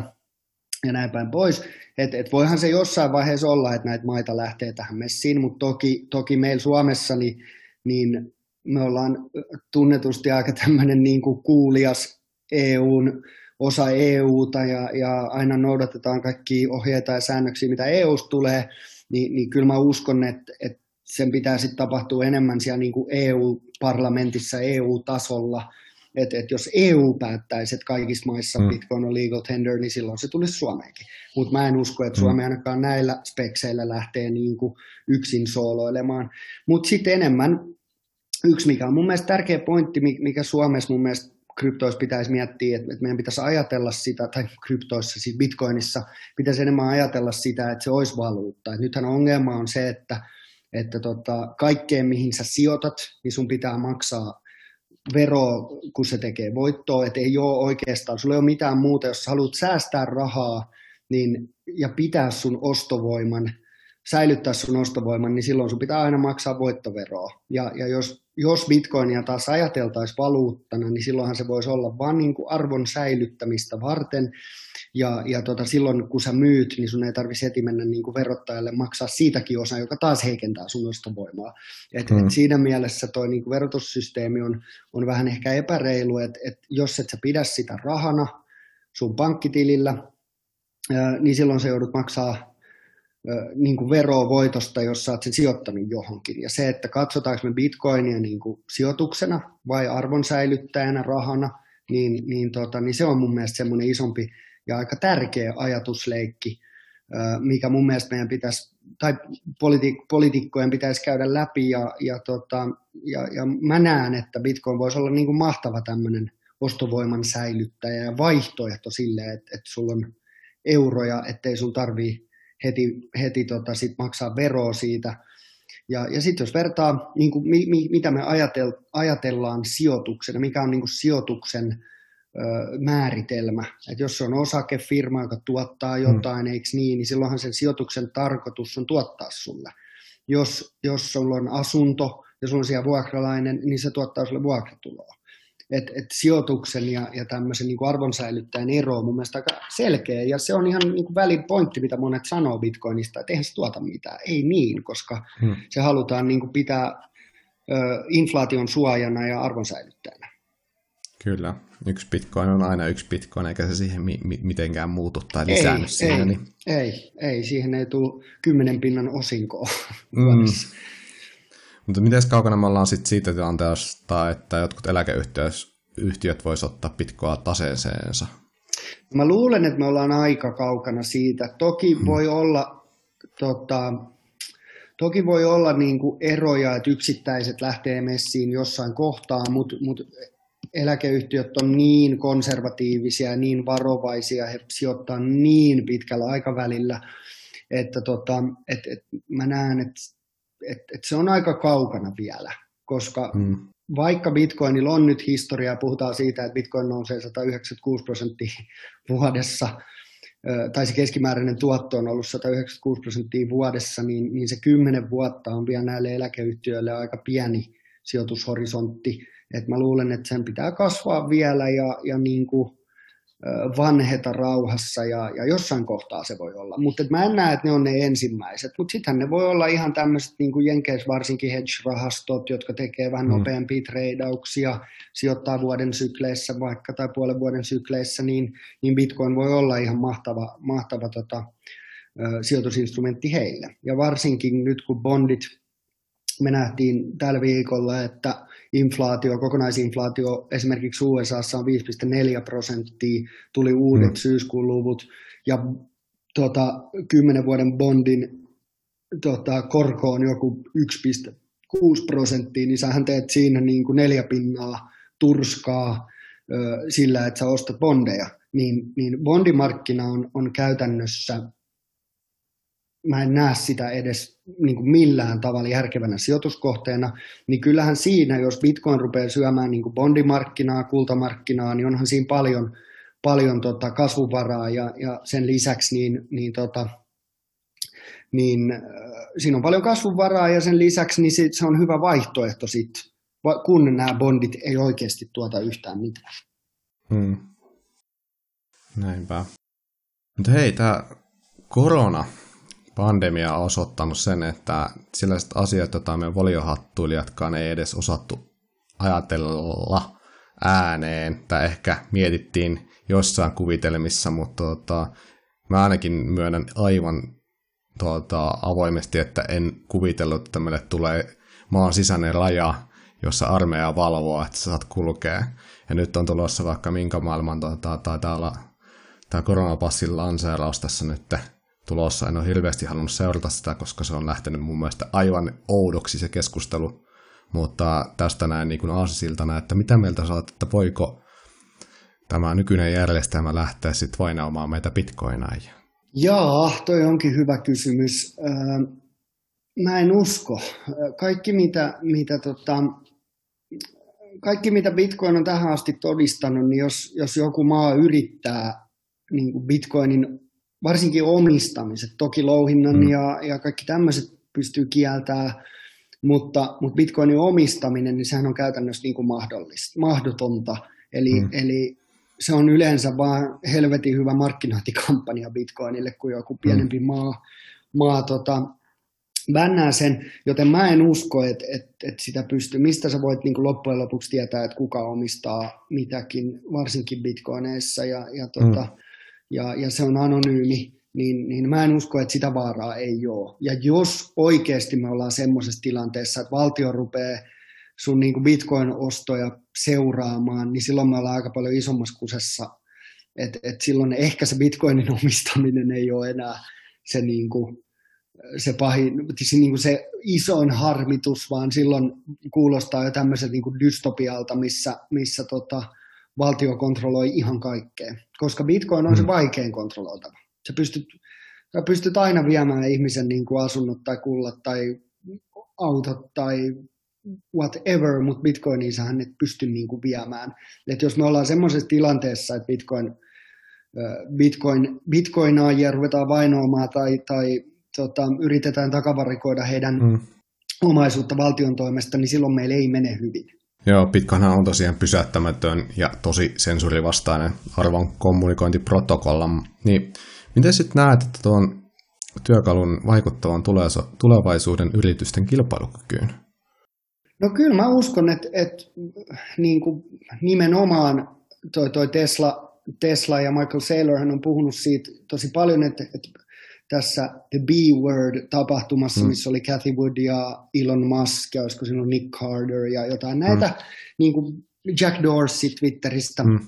ja näin päin pois. Et, et voihan se jossain vaiheessa olla, että näitä maita lähtee tähän messiin, mutta toki, toki meillä Suomessa niin, niin me ollaan tunnetusti aika tämmöinen niin kuulias EUn osa EUta ja, ja aina noudatetaan kaikki ohjeita ja säännöksiä, mitä EUsta tulee, niin, niin kyllä mä uskon, että, että sen pitää sitten tapahtua enemmän siellä niin EU-parlamentissa, EU-tasolla, että, että jos EU päättäisi, että kaikissa maissa mm. Bitcoin on legal tender, niin silloin se tulisi Suomeenkin. Mutta mä en usko, että Suomi mm. ainakaan näillä spekseillä lähtee niin kuin yksin sooloilemaan. Mutta sitten enemmän, yksi mikä on mun mielestä tärkeä pointti, mikä Suomessa mun mielestä kryptoissa pitäisi miettiä, että, meidän pitäisi ajatella sitä, tai kryptoissa, siis bitcoinissa, pitäisi enemmän ajatella sitä, että se olisi valuutta. Et nythän ongelma on se, että, että tota, kaikkeen mihin sä sijoitat, niin sun pitää maksaa vero, kun se tekee voittoa, että ei ole oikeastaan, sulla ei ole mitään muuta, jos haluat säästää rahaa niin, ja pitää sun ostovoiman, säilyttää sun ostovoiman, niin silloin sun pitää aina maksaa voittoveroa. Ja, ja jos, jos bitcoinia taas ajateltaisiin valuuttana, niin silloinhan se voisi olla vain niin arvon säilyttämistä varten. Ja, ja tota, silloin kun sä myyt, niin sun ei tarvitse heti mennä niin kuin verottajalle maksaa siitäkin osa, joka taas heikentää sun ostovoimaa. Et, mm. et siinä mielessä tuo niin kuin verotussysteemi on, on vähän ehkä epäreilu, että et jos et sä pidä sitä rahana sun pankkitilillä, niin silloin se joudut maksaa niin kuin veroa voitosta, jos sä oot sen sijoittanut johonkin. Ja se, että katsotaanko me bitcoinia niin kuin sijoituksena vai arvon säilyttäjänä rahana, niin, niin, tota, niin se on mun mielestä semmoinen isompi ja aika tärkeä ajatusleikki, mikä mun mielestä meidän pitäisi, tai poliitikkojen pitäisi käydä läpi, ja, ja, tota, ja, ja mä näen, että Bitcoin voisi olla niin kuin mahtava tämmöinen ostovoiman säilyttäjä ja vaihtoehto sille, että, että sulla on euroja, ettei sun tarvii heti, heti tota sit maksaa veroa siitä. Ja, ja sitten jos vertaa, niin kuin, mi, mi, mitä me ajatel, ajatellaan sijoituksena, mikä on niin kuin sijoituksen määritelmä. Et jos se on osakefirma, joka tuottaa mm. jotain, mm. eikö niin, niin silloinhan sen sijoituksen tarkoitus on tuottaa sulle. Jos, jos sulla on asunto ja sulla on siellä vuokralainen, niin se tuottaa sulle vuokratuloa että et sijoituksen ja, ja tämmöisen niin kuin arvonsäilyttäjän ero on mun mielestä aika selkeä, ja se on ihan niin kuin välipointti, mitä monet sanoo Bitcoinista, että eihän se tuota mitään. Ei niin, koska hmm. se halutaan niin kuin pitää ö, inflaation suojana ja arvonsäilyttäjänä. Kyllä. Yksi bitcoin on aina yksi bitcoin, eikä se siihen mi- mi- mitenkään muutu tai lisäänny ei, siinä. Ei, niin... ei, ei, siihen ei tule kymmenen pinnan osinkoa mm. Mutta miten kaukana me ollaan sit siitä tilanteesta, että jotkut eläkeyhtiöt voisivat ottaa pitkoa taseeseensa? Mä luulen, että me ollaan aika kaukana siitä. Toki hmm. voi olla, tota, toki voi olla niin kuin eroja, että yksittäiset lähtee messiin jossain kohtaa, mutta mut eläkeyhtiöt on niin konservatiivisia ja niin varovaisia, he sijoittaa niin pitkällä aikavälillä, että tota, et, et mä näen, että et, et se on aika kaukana vielä, koska mm. vaikka Bitcoinilla on nyt historiaa, puhutaan siitä, että Bitcoin nousee 196 prosenttia vuodessa, tai se keskimääräinen tuotto on ollut 196 prosenttia vuodessa, niin, niin se kymmenen vuotta on vielä näille eläkeyhtiöille aika pieni sijoitushorisontti. Et mä luulen, että sen pitää kasvaa vielä ja, ja niin kuin vanheta rauhassa ja, ja jossain kohtaa se voi olla. Mutta mä en näe, että ne on ne ensimmäiset. Mutta sittenhän ne voi olla ihan tämmöiset, niin kuin Jenkeissä varsinkin hedge-rahastot, jotka tekee vähän mm. nopeampia treidauksia, sijoittaa vuoden sykleissä vaikka tai puolen vuoden sykleissä, niin, niin Bitcoin voi olla ihan mahtava, mahtava tota, sijoitusinstrumentti heille. Ja varsinkin nyt kun bondit, me nähtiin tällä viikolla, että inflaatio, kokonaisinflaatio esimerkiksi USA on 5,4 prosenttia, tuli uudet mm. syyskuun luvut, ja tota, 10 vuoden bondin tota, korko on joku 1,6 prosenttia, niin sähän teet siinä niin kuin neljä pinnaa turskaa ö, sillä, että sä ostat bondeja. Niin, niin bondimarkkina on, on käytännössä mä en näe sitä edes niin kuin millään tavalla järkevänä sijoituskohteena, niin kyllähän siinä, jos Bitcoin rupeaa syömään niin kuin bondimarkkinaa, kultamarkkinaa, niin onhan siinä paljon, paljon tota kasvuvaraa ja, ja sen lisäksi niin, niin, tota, niin äh, siinä on paljon kasvuvaraa ja sen lisäksi niin se on hyvä vaihtoehto sit, kun nämä bondit ei oikeasti tuota yhtään mitään. Hmm. Näinpä. Mutta hei, tämä korona, pandemia on osoittanut sen, että sellaiset asiat, joita me voliohattuilijatkaan ei edes osattu ajatella ääneen, tai ehkä mietittiin jossain kuvitelmissa, mutta tota, mä ainakin myönnän aivan tota, avoimesti, että en kuvitellut, että meille tulee maan sisäinen raja, jossa armeija valvoo, että sä saat kulkea. Ja nyt on tulossa vaikka minkä maailman, tota, tai täällä tämä koronapassin lanseeraus tässä nyt tulossa. En ole hirveästi halunnut seurata sitä, koska se on lähtenyt mun mielestä aivan oudoksi se keskustelu. Mutta tästä näen niin kuin aasisiltana, että mitä mieltä saat, että voiko tämä nykyinen järjestelmä lähteä sitten vainaamaan meitä bitcoineja? Jaa, toi onkin hyvä kysymys. Mä en usko. Kaikki mitä, mitä tota, kaikki mitä Bitcoin on tähän asti todistanut, niin jos, jos joku maa yrittää niin kuin Bitcoinin varsinkin omistamiset, toki louhinnan mm. ja, ja kaikki tämmöiset pystyy kieltämään, mutta, mutta bitcoinin omistaminen, niin sehän on käytännössä niin kuin mahdollista, mahdotonta. Eli, mm. eli se on yleensä vaan helvetin hyvä markkinointikampanja bitcoinille, kun joku pienempi mm. maa, maa tota, bännää sen, joten mä en usko, että, että, että sitä pystyy. Mistä sä voit niin kuin loppujen lopuksi tietää, että kuka omistaa mitäkin, varsinkin bitcoineissa ja, ja tota, mm ja, ja se on anonyymi, niin, niin mä en usko, että sitä vaaraa ei ole. Ja jos oikeasti me ollaan semmoisessa tilanteessa, että valtio rupeaa sun niin bitcoin-ostoja seuraamaan, niin silloin me ollaan aika paljon isommassa kusessa. Et, et silloin ehkä se bitcoinin *laughs* omistaminen ei ole enää se, niin kuin, se pahin, se, niin kuin se isoin harmitus, vaan silloin kuulostaa jo tämmöiseltä niin dystopialta, missä, missä tota, valtio kontrolloi ihan kaikkea, koska Bitcoin on se mm. vaikein kontrolloitava. Sä pystyt, sä pystyt aina viemään ihmisen niin kuin asunnot tai kullat tai autot tai whatever, mutta Bitcoiniin sä et pysty niin kuin viemään. Et jos me ollaan semmoisessa tilanteessa, että Bitcoin, Bitcoin, Bitcoinaajia ruvetaan vainoamaan tai, tai tota, yritetään takavarikoida heidän mm. omaisuutta valtion toimesta, niin silloin meillä ei mene hyvin. Joo, Bitcoin on tosiaan pysäyttämätön ja tosi sensuurivastainen arvon kommunikointiprotokolla. Niin, miten sitten näet, että tuon työkalun vaikuttavan tulevaisuuden yritysten kilpailukykyyn? No kyllä mä uskon, että, että niin kuin nimenomaan toi, toi Tesla, Tesla ja Michael Saylor hän on puhunut siitä tosi paljon, että, että tässä The B-Word-tapahtumassa, mm. missä oli Cathy Wood ja Elon Musk ja olisiko siinä Nick Carter ja jotain näitä, mm. niin kuin Jack Dorsey Twitteristä, mm.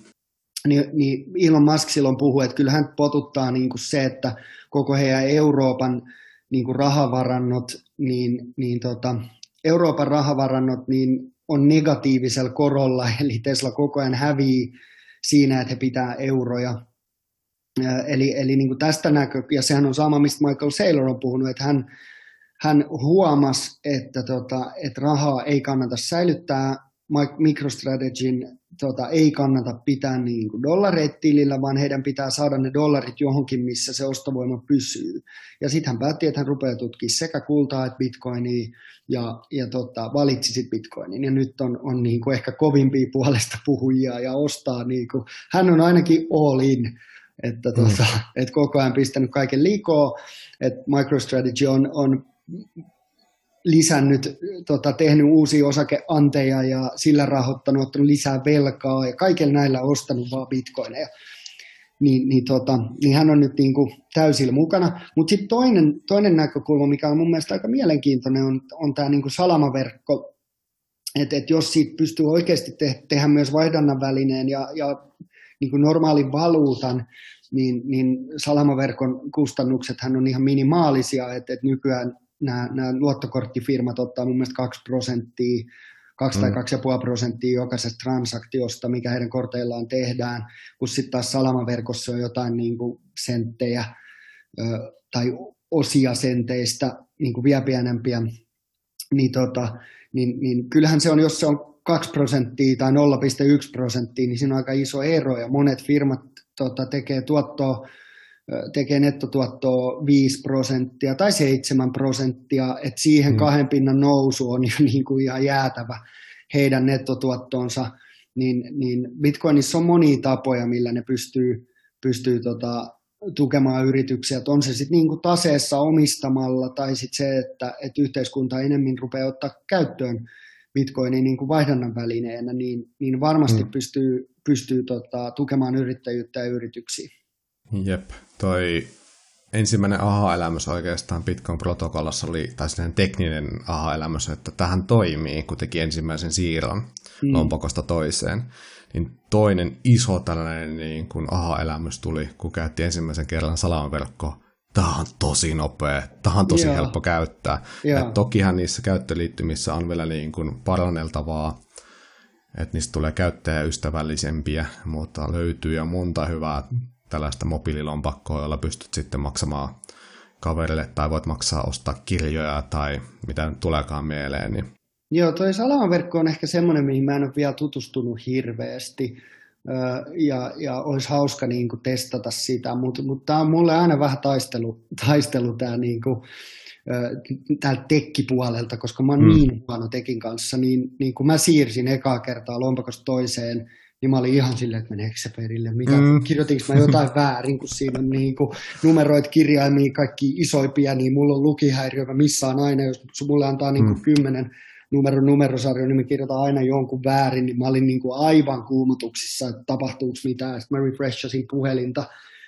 niin, niin Elon Musk silloin puhui, että kyllähän potuttaa niin kuin se, että koko heidän Euroopan niin kuin rahavarannot, niin, niin tota, Euroopan rahavarannot niin on negatiivisella korolla, *laughs* eli Tesla koko ajan hävii siinä, että he pitää euroja Eli, eli niin kuin tästä näkö, ja sehän on sama, mistä Michael Saylor on puhunut, että hän, hän huomasi, että, tota, että rahaa ei kannata säilyttää MicroStrategy'n tota, ei kannata pitää niin kuin dollareita tilillä, vaan heidän pitää saada ne dollarit johonkin, missä se ostovoima pysyy. Ja sitten hän päätti, että hän rupeaa tutkimaan sekä kultaa että bitcoinia ja, ja tota, valitsi sitten bitcoinin. Ja nyt on, on niin kuin ehkä kovimpia puolesta puhujia ja ostaa, niin kuin, hän on ainakin all in että tuota, mm. et koko ajan pistänyt kaiken likoon, että MicroStrategy on, on lisännyt, tota, tehnyt uusia osakeanteja ja sillä rahoittanut, ottanut lisää velkaa ja kaikilla näillä ostanut vaan bitcoineja. Niin, niin, tota, niin hän on nyt niin kuin täysillä mukana. Mutta sitten toinen, toinen näkökulma, mikä on mun mielestä aika mielenkiintoinen, on, on tämä niin salamaverkko. Että et jos siitä pystyy oikeasti te, tehdä myös vaihdannan välineen ja, ja niin kuin normaalin valuutan, niin, niin salamaverkon kustannuksethan on ihan minimaalisia, että, että nykyään nämä, nämä luottokorttifirmat ottaa mun mielestä 2 prosenttia, 2 mm. tai 2,5 prosenttia jokaisesta transaktiosta, mikä heidän korteillaan tehdään, kun sitten taas salamaverkossa on jotain niin kuin senttejä ö, tai osia senteistä niin kuin vielä pienempiä, niin, tota, niin, niin kyllähän se on, jos se on 2 prosenttia tai 0,1 prosenttia, niin siinä on aika iso ero ja monet firmat tota, tekee tuottoa tekee nettotuottoa 5 prosenttia tai 7 prosenttia, että siihen mm. kahden pinnan nousu on jo *laughs* niin kuin ihan jäätävä heidän nettotuottoonsa, niin, niin Bitcoinissa on monia tapoja, millä ne pystyy, pystyy tota, tukemaan yrityksiä, että on se sitten niin kuin taseessa omistamalla tai sitten se, että, että yhteiskunta enemmän rupeaa ottaa käyttöön Bitcoinin niin kuin vaihdannan välineenä, niin, niin varmasti mm. pystyy, pystyy tota, tukemaan yrittäjyyttä ja yrityksiä. Jep, toi ensimmäinen aha-elämys oikeastaan Bitcoin-protokollassa oli, tai tekninen aha-elämys, että tähän toimii, kun teki ensimmäisen siirron mm. lompakosta toiseen. Niin toinen iso tällainen niin kuin aha-elämys tuli, kun käytti ensimmäisen kerran salamanverkkoa tämä on tosi nopea, tämä on tosi Joo. helppo käyttää. Et tokihan niissä käyttöliittymissä on vielä niin kuin paranneltavaa, että niistä tulee käyttäjäystävällisempiä, mutta löytyy jo monta hyvää tällaista mobiililompakkoa, jolla pystyt sitten maksamaan kaverille tai voit maksaa ostaa kirjoja tai mitä tuleekaan mieleen. Niin. Joo, toi salamanverkko on ehkä semmoinen, mihin mä en ole vielä tutustunut hirveästi ja, ja olisi hauska niin kuin testata sitä, mutta mut tämä on mulle aina vähän taistelu, taistelu tämä niin kuin, täältä tekkipuolelta, koska mä oon mm. niin huono tekin kanssa, niin, niin kun mä siirsin ekaa kertaa lompakosta toiseen, niin mä olin ihan silleen, että meneekö se perille, mitä, mm. kirjoitinko mä jotain *laughs* väärin, kun siinä on niin kuin numeroit kirjaimia kaikki isoimpia, niin mulla on lukihäiriö, mä missaan aina, jos mulle antaa niin kuin mm. kymmenen numero numerosarjo, niin me kirjoitan aina jonkun väärin, niin mä olin niin kuin aivan kuumotuksissa, että tapahtuuko mitään. Sitten mä refreshasin puhelinta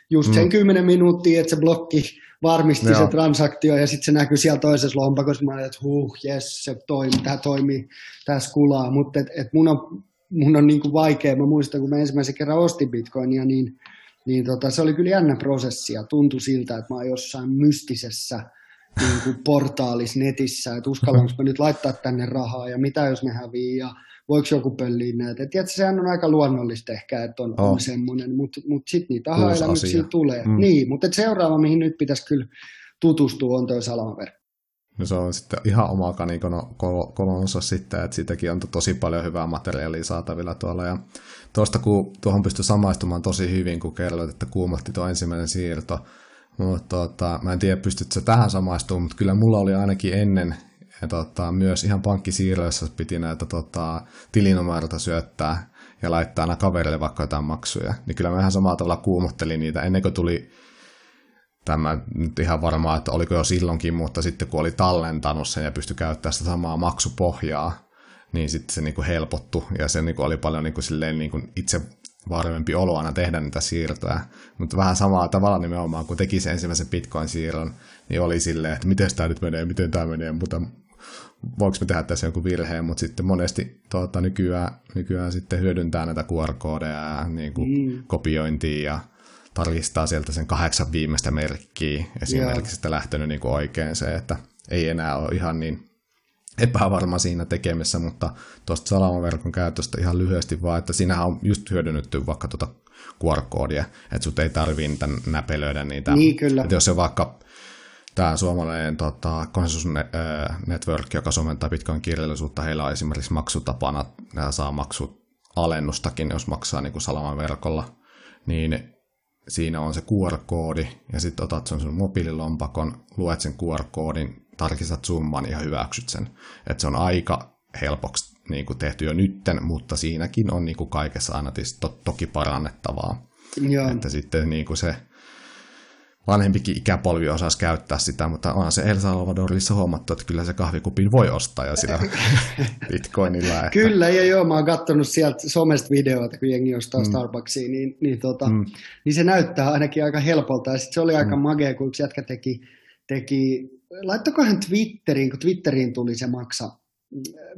just mm. sen kymmenen minuuttia, että se blokki varmisti Joo. se transaktio ja sitten se näkyy siellä toisessa lompakossa. Mä olin, että huh, jes, se toimii, tämä toimii, tässä kulaa. Mutta et, et mun on, mun on niin kuin vaikea. Mä muistan, kun mä ensimmäisen kerran ostin bitcoinia, niin, niin tota, se oli kyllä jännä prosessi ja tuntui siltä, että mä oon jossain mystisessä – niin kuin portaalis netissä, että uskallanko mä nyt laittaa tänne rahaa ja mitä jos ne hävii ja voiko joku pölliä näitä. Tiedätkö, sehän on aika luonnollista ehkä, että on, oh. on semmoinen, mutta mut, mut sitten niitä aha-elämyksiä tulee. Mm. Niin, mutta seuraava, mihin nyt pitäisi kyllä tutustua, on toi salamaverkko. No se on sitten ihan oma kolonsa sitten, että siitäkin on tosi paljon hyvää materiaalia saatavilla tuolla. Ja tuosta kun tuohon pystyy samaistumaan tosi hyvin, kun kerroit, että kuumotti tuo ensimmäinen siirto, mutta tota, mä en tiedä, pystytkö tähän samaistumaan, mutta kyllä mulla oli ainakin ennen ja tota, myös ihan pankkisiirroissa piti näitä tota, tilinumeroita syöttää ja laittaa aina kaverille vaikka jotain maksuja. Niin kyllä mä ihan samalla tavalla kuumottelin niitä ennen kuin tuli tämä nyt ihan varmaa, että oliko jo silloinkin, mutta sitten kun oli tallentanut sen ja pystyi käyttämään sitä samaa maksupohjaa, niin sitten se niin kuin helpottui ja se niin kuin oli paljon niin kuin silleen niin kuin itse varmempi olo aina tehdä niitä siirtoja. Mutta vähän samalla tavalla nimenomaan, kun teki sen ensimmäisen Bitcoin-siirron, niin oli silleen, että miten tämä nyt menee, miten tämä menee, mutta voiko me tehdä tässä jonkun virheen, mutta sitten monesti tuota, nykyään, nykyään sitten hyödyntää näitä QR-koodeja ja niin kuin mm. kopiointia ja tarkistaa sieltä sen kahdeksan viimeistä merkkiä esimerkiksi, että lähtenyt niin kuin oikein se, että ei enää ole ihan niin epävarma siinä tekemisessä, mutta tuosta salamaverkon käytöstä ihan lyhyesti vaan, että siinähän on just hyödynnetty vaikka tuota QR-koodia, että sut ei tarvii niitä näpelöidä niitä. Niin, kyllä. Että jos se vaikka tämä suomalainen tota, Consensus Network, joka somentaa Bitcoin kirjallisuutta, heillä on esimerkiksi maksutapana, nämä saa maksut alennustakin, jos maksaa niin kuin Salaman verkolla, niin siinä on se QR-koodi, ja sitten otat sen sun mobiililompakon, luet sen QR-koodin, tarkistat summan ja hyväksyt sen. Et se on aika helpoksi niin kuin tehty jo nytten, mutta siinäkin on niin kuin kaikessa aina to, toki parannettavaa. Joo. Että sitten niin kuin se vanhempikin ikäpolvi osaisi käyttää sitä, mutta onhan se El Salvadorissa huomattu, että kyllä se kahvikupin voi ostaa ja sillä *laughs* bitcoinilla. Että... Kyllä, ja joo, mä oon katsonut sieltä somesta videoita, kun jengi ostaa mm. Starbucksiin, niin, niin, tota, mm. niin se näyttää ainakin aika helpolta. Ja sitten se oli aika mm. magea, kun yksi jätkä teki, teki laittokohan Twitteriin, kun Twitteriin tuli se maksa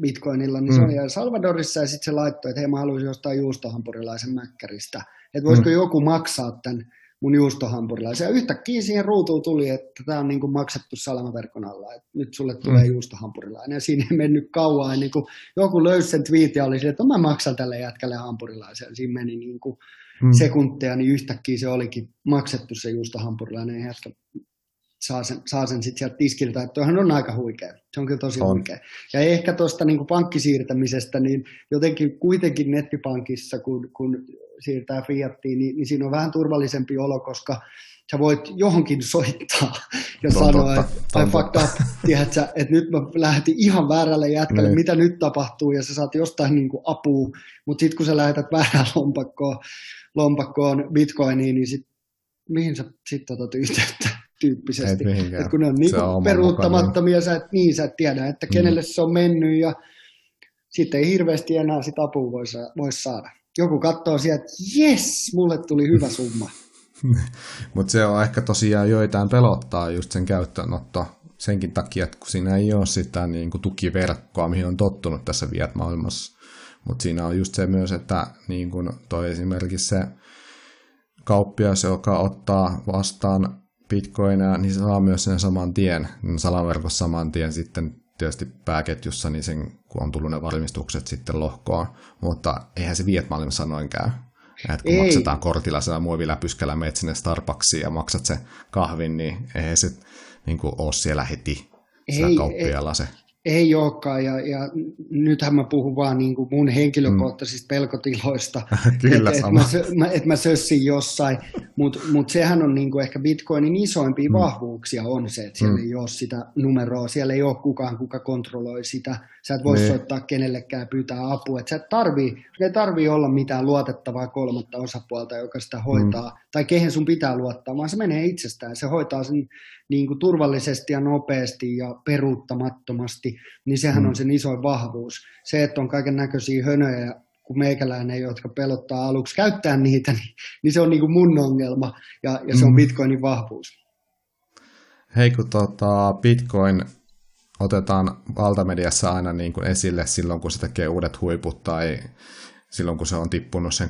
bitcoinilla, niin mm. se oli Salvadorissa ja sitten se laittoi, että hei mä haluaisin ostaa juustohampurilaisen mäkkäristä. Että voisiko mm. joku maksaa tämän mun juustohampurilaisen. Ja yhtäkkiä siihen ruutuun tuli, että tämä on niin kuin maksettu salamaverkon alla, että nyt sulle tulee mm. juustohampurilainen. Ja siinä ei mennyt kauan ennen kuin joku löysi sen twiitin ja oli sille, että no mä maksan tälle jätkälle hampurilaisen. Siinä meni niin kuin mm. sekunteja, niin yhtäkkiä se olikin maksettu se juustohampurilainen. Ja jätkä saa sen, saa sen sitten sieltä tiskiltä, että toihan on aika huikea. Se on kyllä tosi on. huikea. Ja ehkä tuosta niin pankkisiirtämisestä, niin jotenkin kuitenkin nettipankissa, kun, kun siirtää fiattiin, niin, niin siinä on vähän turvallisempi olo, koska sä voit johonkin soittaa ja Ton sanoa, totta, että I fucked up, tiedätkö, että nyt mä lähdin ihan väärälle jätkälle, niin. mitä nyt tapahtuu, ja sä saat jostain niin kuin apua, mutta sitten kun sä lähetät väärään lompakkoon, lompakkoon bitcoiniin, niin sit, mihin sä sitten otat yhteyttä? Tyyppisesti. Et kun ne on, niin on peruuttamattomia, sä et, niin sä et tiedä, että kenelle mm. se on mennyt ja sitten ei hirveästi enää sitä apua voi, voi saada. Joku katsoo sieltä, että jes, mulle tuli hyvä summa. *laughs* Mutta se on ehkä tosiaan joitain pelottaa just sen käyttöönotto senkin takia, että kun siinä ei ole sitä niin kuin tukiverkkoa, mihin on tottunut tässä Viet-maailmassa. Mutta siinä on just se myös, että niin kuin toi esimerkiksi se kauppias, joka ottaa vastaan bitcoinia, niin se saa myös sen saman tien, salaverkossa saman tien sitten tietysti pääketjussa, niin sen, kun on tullut ne varmistukset sitten lohkoon, mutta eihän se Vietmallimassa noin käy. Et kun Ei. maksetaan kortilla sitä muoviläpyskällä, menet sinne Starbucksiin ja maksat se kahvin, niin eihän se niin kuin, ole siellä heti sillä ei, kauppialla se ei olekaan, ja, ja nythän mä puhun vaan niin kuin mun henkilökohtaisista mm. pelkotiloista, että *laughs* et mä, mä, et mä sössin jossain, mutta mut sehän on niin kuin ehkä Bitcoinin isoimpia mm. vahvuuksia on se, että siellä mm. ei ole sitä numeroa, siellä ei ole kukaan, kuka kontrolloi sitä, sä et voi niin. soittaa kenellekään pyytää apua, että sä et tarvii, ei tarvii olla mitään luotettavaa kolmatta osapuolta, joka sitä hoitaa, mm. tai kehen sun pitää luottaa, vaan se menee itsestään, se hoitaa sen niin kuin turvallisesti ja nopeasti ja peruuttamattomasti, niin sehän mm. on sen isoin vahvuus. Se, että on kaiken näköisiä hönöjä, kun meikäläinen, jotka pelottaa aluksi käyttää niitä, niin, niin se on niin kuin mun ongelma ja, ja se on mm. Bitcoinin vahvuus. Hei, kun tota, Bitcoin otetaan valtamediassa aina niin kuin esille silloin, kun se tekee uudet huiput tai silloin, kun se on tippunut sen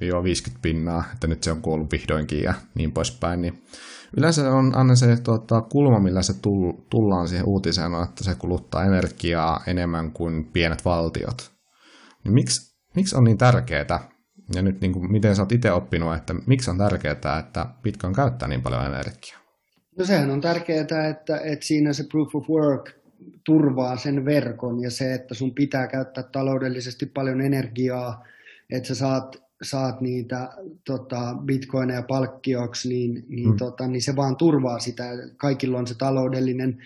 30-50 pinnaa, että nyt se on kuollut vihdoinkin ja niin poispäin, niin Yleensä on aina se tuota, kulma, millä se tullaan siihen uutiseen, on, että se kuluttaa energiaa enemmän kuin pienet valtiot. Niin miksi, miksi on niin tärkeää, ja nyt niin kuin, miten sä oot itse oppinut, että miksi on tärkeää, että Bitcoin käyttää niin paljon energiaa? No sehän on tärkeää, että, että siinä se proof of work turvaa sen verkon ja se, että sun pitää käyttää taloudellisesti paljon energiaa, että sä saat saat niitä tota, bitcoineja palkkioksi, niin, niin, mm. tota, niin se vaan turvaa sitä. Kaikilla on se taloudellinen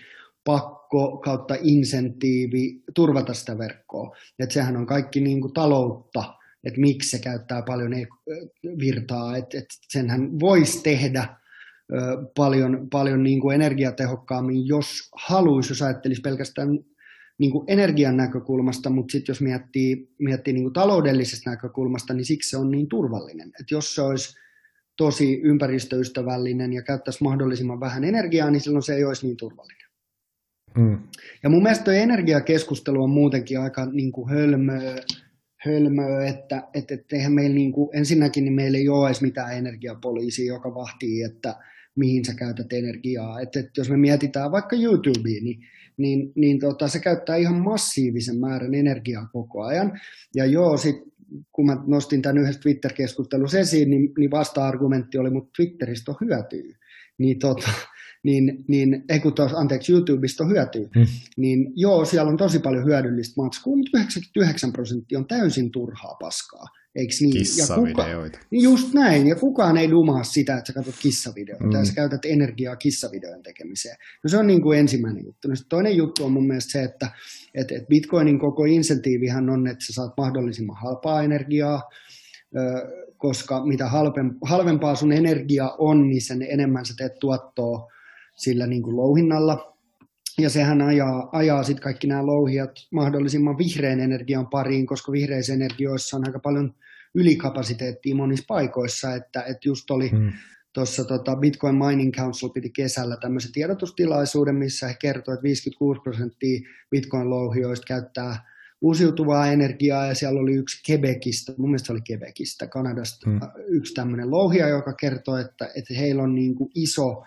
pakko kautta insentiivi turvata sitä verkkoa. Et sehän on kaikki niin kuin taloutta, että miksi se käyttää paljon e-, virtaa. Et, et senhän voisi tehdä ö, paljon, paljon niin kuin energiatehokkaammin, jos haluaisi, jos ajattelisi pelkästään niin kuin energian näkökulmasta, mutta sitten jos miettii, miettii niin kuin taloudellisesta näkökulmasta, niin siksi se on niin turvallinen. että jos se olisi tosi ympäristöystävällinen ja käyttäisi mahdollisimman vähän energiaa, niin silloin se ei olisi niin turvallinen. Mm. Ja mun mielestä energiakeskustelu on muutenkin aika niin kuin hölmöä, hölmöä että, että, että eihän meillä niin kuin, ensinnäkin niin meillä ei ole edes mitään energiapoliisia, joka vahtii, että mihin sä käytät energiaa. Että, että jos me mietitään vaikka YouTubea, niin niin, niin tota, se käyttää ihan massiivisen määrän energiaa koko ajan. Ja joo, sit, kun mä nostin tämän yhdessä Twitter-keskustelussa esiin, niin, niin vasta-argumentti oli, mutta Twitteristä on hyötyä. Niin, tota, *laughs* niin, niin ei kun tos, anteeksi, YouTubesta hyötyy, Mm. niin joo, siellä on tosi paljon hyödyllistä matskua, mutta 99 prosenttia on täysin turhaa paskaa, eikö niin? Kissavideoita. Niin just näin, ja kukaan ei dumaa sitä, että sä katsot kissavideoita Mm. ja sä käytät energiaa kissavideoiden tekemiseen. No se on niin kuin ensimmäinen juttu. No toinen juttu on mun mielestä se, että et, et Bitcoinin koko insentiivihan on, että sä saat mahdollisimman halpaa energiaa, koska mitä halvem- halvempaa sun energia on, niin sen enemmän sä teet tuottoa sillä niin kuin louhinnalla. Ja sehän ajaa, ajaa sitten kaikki nämä louhijat mahdollisimman vihreän energian pariin, koska vihreissä energioissa on aika paljon ylikapasiteettia monissa paikoissa, että, että just oli Mm. tuossa tota Bitcoin Mining Council piti kesällä tämmöisen tiedotustilaisuuden, missä he kertoivat, että 56 prosenttia Bitcoin-louhijoista käyttää uusiutuvaa energiaa, ja siellä oli yksi Quebecistä, mun mielestä oli Quebecistä, Kanadasta, Mm. mm. yksi tämmöinen louhija, joka kertoi, että, että heillä on niin kuin iso,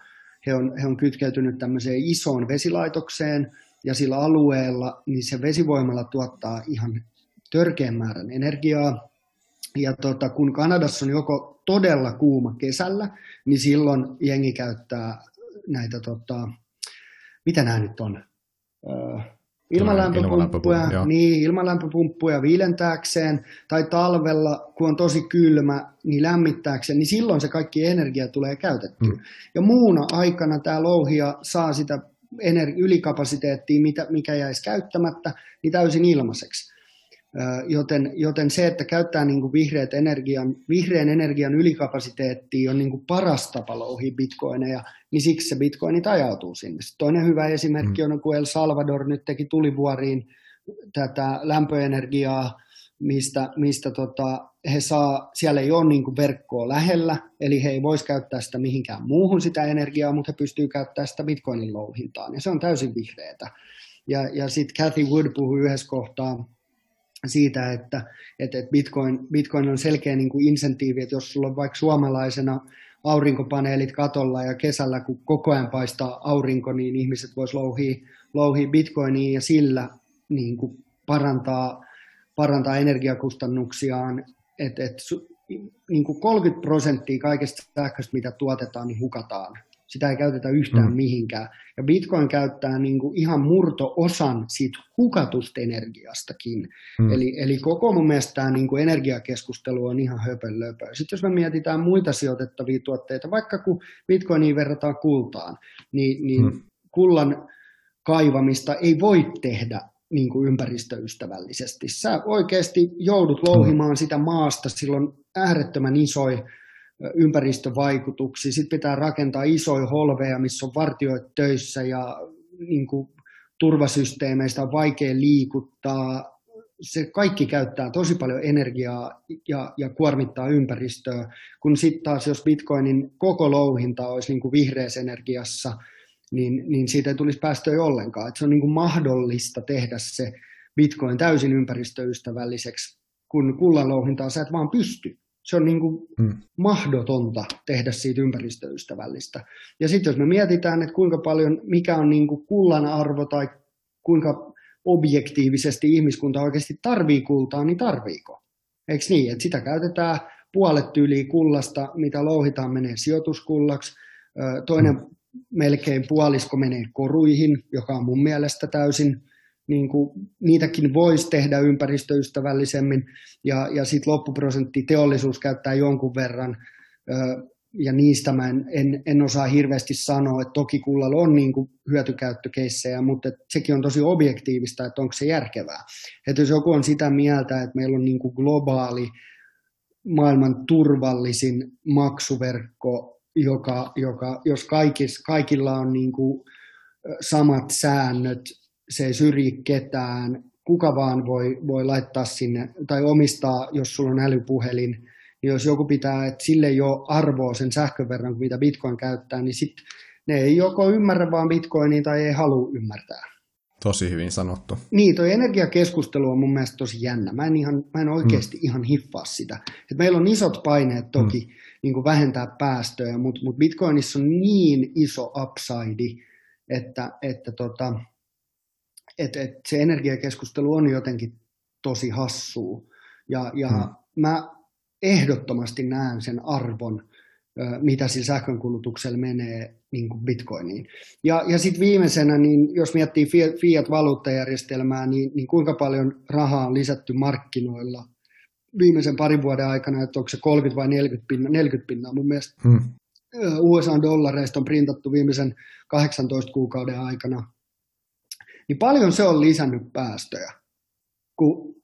he on, he on kytkeytynyt tämmöiseen isoon vesilaitokseen, ja sillä alueella niin se vesivoimalla tuottaa ihan törkeän määrän energiaa, ja tota, kun Kanadassa on joko todella kuuma kesällä, niin silloin jengi käyttää näitä, tota, mitä nämä nyt on? Öö, ilmalämpöpumppuja, Ilmalämpöpumppu, niin, ilmalämpöpumppuja viilentääkseen, tai talvella, kun on tosi kylmä, niin lämmittääkseen, niin silloin se kaikki energia tulee käytettyä. Mm. Ja muuna aikana tämä louhija saa sitä ener- ylikapasiteettia, mitä, mikä jäisi käyttämättä, niin täysin ilmaiseksi. Joten, joten se, että käyttää niin kuin vihreät energian, vihreän energian ylikapasiteettia on niin kuin paras tapa louhia bitcoineja, niin siksi se bitcoini ajautuu sinne. Sitten Toinen hyvä esimerkki on, kun El Salvador nyt teki tulivuoriin tätä lämpöenergiaa, mistä, mistä tota, he saa, siellä ei ole niin kuin verkkoa lähellä, eli he ei voisi käyttää sitä mihinkään muuhun sitä energiaa, mutta he pystyy käyttämään sitä bitcoinin louhintaan, ja se on täysin vihreätä. Ja, ja sitten Cathy Wood puhui yhdessä kohtaa siitä, että, että Bitcoin, Bitcoin on selkeä niin kuin insentiivi, että jos sulla on vaikka suomalaisena aurinkopaneelit katolla ja kesällä, kun koko ajan paistaa aurinko, niin ihmiset vois louhia, louhia Bitcoinia ja sillä niin kuin parantaa, parantaa energiakustannuksiaan, et, su- niin kuin 30 prosenttia kaikesta sähköstä, mitä tuotetaan, niin hukataan. Sitä ei käytetä yhtään Mm. mm. mihinkään. Ja Bitcoin käyttää niin kuin ihan murto-osan siitä hukatusta energiastakin. Mm. Mm. Eli, eli koko mun mielestä tämä niin kuin energiakeskustelu on ihan höpönlöpö. Sitten jos me mietitään muita sijoitettavia tuotteita, vaikka kun Bitcoiniin verrataan kultaan, niin, niin Mm. mm. kullan kaivamista ei voi tehdä niin kuin ympäristöystävällisesti. Sä oikeasti joudut louhimaan sitä maasta, silloin äärettömän isoja ympäristövaikutuksia. Sitten pitää rakentaa isoja holveja, missä on vartioit töissä ja niin kuin, turvasysteemeistä on vaikea liikuttaa. Se kaikki käyttää tosi paljon energiaa ja, ja kuormittaa ympäristöä, kun sitten taas jos bitcoinin koko louhinta olisi niin vihreässä energiassa, niin, niin siitä ei tulisi päästöjä ollenkaan. Et se on niin kuin mahdollista tehdä se bitcoin täysin ympäristöystävälliseksi, kun kullanlouhintaa sä et vaan pysty. Se on niin kuin Mm. mahdotonta tehdä siitä ympäristöystävällistä. Ja sitten jos me mietitään, että kuinka paljon, mikä on niin kuin kullan arvo tai kuinka objektiivisesti ihmiskunta oikeasti tarvii kultaa, niin tarviiko? Eikö niin, että sitä käytetään puolet tyyliä kullasta, mitä louhitaan, menee sijoituskullaksi. Toinen melkein puolisko menee koruihin, joka on mun mielestä täysin, niin kuin, niitäkin voisi tehdä ympäristöystävällisemmin, ja, ja sitten loppuprosentti teollisuus käyttää jonkun verran, ö, ja niistä mä en, en, en osaa hirveästi sanoa, että toki kullalla on niin kuin hyötykäyttökeissejä, mutta sekin on tosi objektiivista, että onko se järkevää. Että jos joku on sitä mieltä, että meillä on niin kuin globaali maailman turvallisin maksuverkko, joka, joka jos kaikis, kaikilla on niin kuin samat säännöt, se ei syrji ketään, kuka vaan voi, voi laittaa sinne, tai omistaa, jos sulla on älypuhelin, niin jos joku pitää, että sille ei ole arvoa sen sähkön verran, kuin mitä Bitcoin käyttää, niin sitten ne ei joko ymmärrä vaan Bitcoinia tai ei halua ymmärtää. Tosi hyvin sanottu. Niin, toi energiakeskustelu on mun mielestä tosi jännä. Mä en, ihan, mä en oikeasti mm. ihan hiffaa sitä. Et meillä on isot paineet toki mm. niin kuin vähentää päästöjä, mutta mut Bitcoinissa on niin iso upside, että, että tota, et, et se energiakeskustelu on jotenkin tosi hassua. Ja, ja mm. mä ehdottomasti näen sen arvon mitä sillä sähkönkulutuksella menee niin kuin bitcoiniin. Ja, ja sitten viimeisenä, niin jos miettii fiat-valuuttajärjestelmää, niin, niin kuinka paljon rahaa on lisätty markkinoilla viimeisen parin vuoden aikana, että onko se 30 vai 40 pinnaa, 40 pinnaa mun mielestä. Hmm. USA-dollareista on printattu viimeisen 18 kuukauden aikana. Niin paljon se on lisännyt päästöjä, kun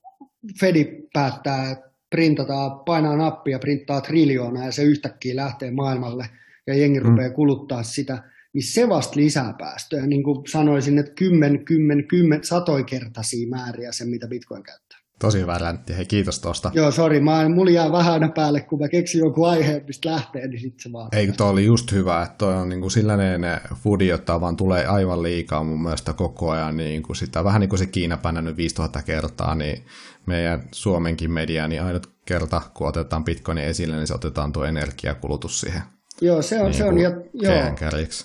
Fedi päättää, printataan, painaa nappia, printtaa triljoonaa ja se yhtäkkiä lähtee maailmalle ja jengi mm. rupeaa kuluttaa sitä, niin se vasta lisää päästöjä. Niin kuin sanoisin, että kymmen, kymmen, kymmen, satoikertaisia määriä sen, mitä Bitcoin käyttää. Tosi hyvä räntti, hei kiitos tuosta. Joo, sori, mä mulla jää vähän aina päälle, kun mä keksin joku aihe, mistä lähtee, niin sitten se vaan. Ei, toi oli just hyvä, että toi on niin kuin sellainen foodi, jota vaan tulee aivan liikaa mun mielestä koko ajan, niin kuin sitä, vähän niin kuin se Kiina nyt 5000 kertaa, niin meidän Suomenkin media, niin ainut kerta, kun otetaan Bitcoinin esille, niin se otetaan tuo energiakulutus siihen Joo, se on. Niin se on ja, joo,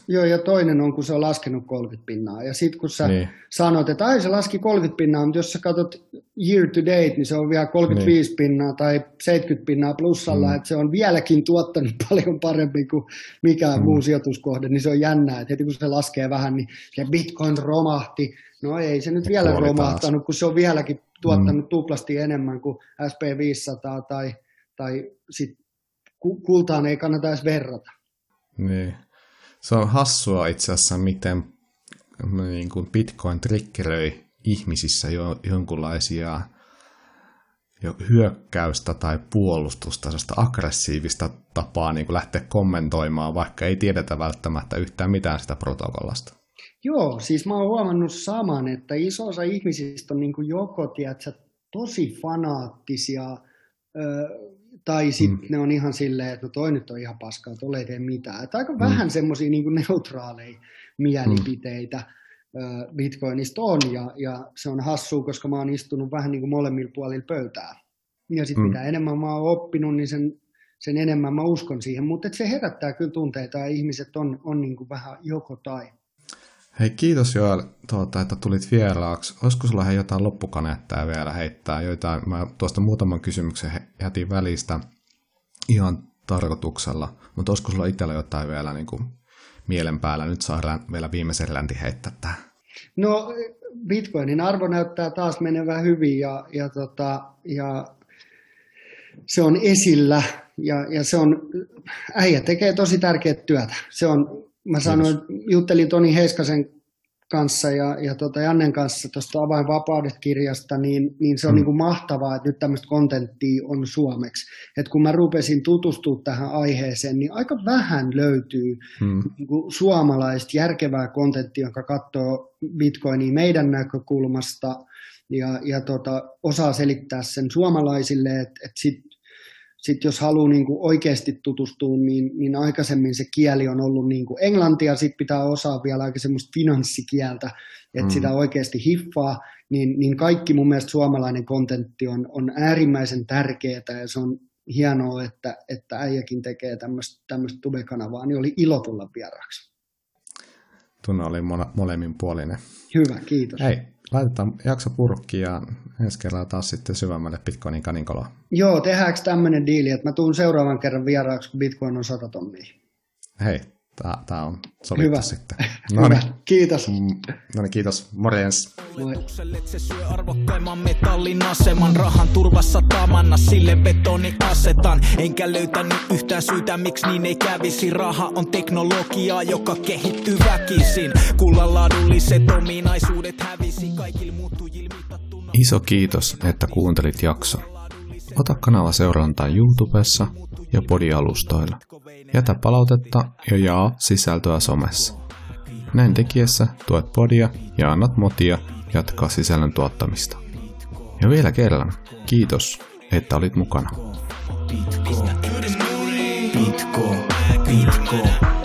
joo, ja toinen on, kun se on laskenut 30 pinnaa. Ja sitten kun sä niin. sanot, että ai se laski 30 pinnaa, mutta jos sä katsot year to date, niin se on vielä 35 niin. pinnaa tai 70 pinnaa plussalla, mm. että se on vieläkin tuottanut *laughs* paljon paremmin kuin mikään mm. muu sijoituskohde, niin se on jännää, että heti kun se laskee vähän, niin se Bitcoin romahti. No ei se nyt vielä romahtanut, taas. kun se on vieläkin tuottanut mm. tuplasti enemmän kuin SP500 tai, tai sitten kultaan ei kannata edes verrata. Niin. Se on hassua itse asiassa, miten niin kuin Bitcoin triggeröi ihmisissä jo, jonkunlaisia jo hyökkäystä tai puolustusta, sellaista aggressiivista tapaa niin kuin lähteä kommentoimaan, vaikka ei tiedetä välttämättä yhtään mitään sitä protokollasta. Joo, siis mä oon huomannut saman, että iso osa ihmisistä on niin kuin joko tiedätkö, tosi fanaattisia, tai sitten mm. ne on ihan silleen, että no toi nyt on ihan paskaa, että ei tee mitään. Että aika mm. vähän semmoisia niin neutraaleja mielipiteitä mm. Bitcoinista on, ja, ja se on hassua, koska mä oon istunut vähän niin kuin molemmilla puolilla pöytää. Ja sitten mm. mitä enemmän mä oon oppinut, niin sen, sen enemmän mä uskon siihen. Mutta se herättää kyllä tunteita, ja ihmiset on, on niin kuin vähän joko tai. Hei, kiitos Joel, tuota, että tulit vieraaksi. Olisiko sulla he jotain loppukaneettaa vielä heittää? Joitain, mä tuosta muutaman kysymyksen jätin välistä ihan tarkoituksella, mutta olisiko sulla itsellä jotain vielä niin kuin mielen päällä? Nyt saadaan vielä viimeisen länti heittää tähän. No, Bitcoinin arvo näyttää taas menevän hyvin ja, ja, tota, ja se on esillä ja, ja se on, äijä tekee tosi tärkeää työtä. Se on mä sanoin, juttelin Toni Heiskasen kanssa ja, ja tota Jannen kanssa tuosta Avainvapaudet-kirjasta, niin, niin se on mm. niin kuin mahtavaa, että nyt tämmöistä kontenttia on suomeksi. Et kun mä rupesin tutustua tähän aiheeseen, niin aika vähän löytyy mm. niin kuin suomalaista järkevää kontenttia, joka katsoo bitcoinia meidän näkökulmasta ja, ja tota, osaa selittää sen suomalaisille, että et sit sitten jos haluaa niin kuin oikeasti tutustua, niin, niin aikaisemmin se kieli on ollut niin kuin englantia, sitten pitää osaa vielä aika semmoista finanssikieltä, että mm. sitä oikeasti hiffaa, niin, niin kaikki mun mielestä suomalainen kontentti on, on äärimmäisen tärkeää ja se on hienoa, että, että äijäkin tekee tämmöistä tubekanavaa, niin oli ilo tulla vieraaksi. Tunne oli molemmin puolinen. Hyvä, kiitos. Hei, laitetaan jakso purkki ja ensi kerralla taas sitten syvemmälle Bitcoinin kaninkoloa. Joo, tehdäänkö tämmöinen diili, että mä tuun seuraavan kerran vieraaksi, kun Bitcoin on 100 tonnia. Hei, Tämä on sovittu Hyvä. sitten. *laughs* No Hyvä. Kiitos. No niin, kiitos. Morjens. Moi. Se syö arvokkaimman metallin aseman rahan turvassa tamanna sille betoni asetan. Enkä löytänyt yhtään syytä, miksi niin ei kävisi. Raha on teknologiaa, joka kehittyy väkisin. Kullan laadulliset ominaisuudet hävisi kaikille muuttujille mitattuna. Iso kiitos, että kuuntelit jakson. Ota kanava seurantaan YouTubessa ja podialustoilla. Jätä palautetta ja jaa sisältöä somessa. Näin tekiessä tuet podia ja annat motia jatkaa sisällön tuottamista. Ja vielä kerran, kiitos, että olit mukana. Bitcoin. Bitcoin.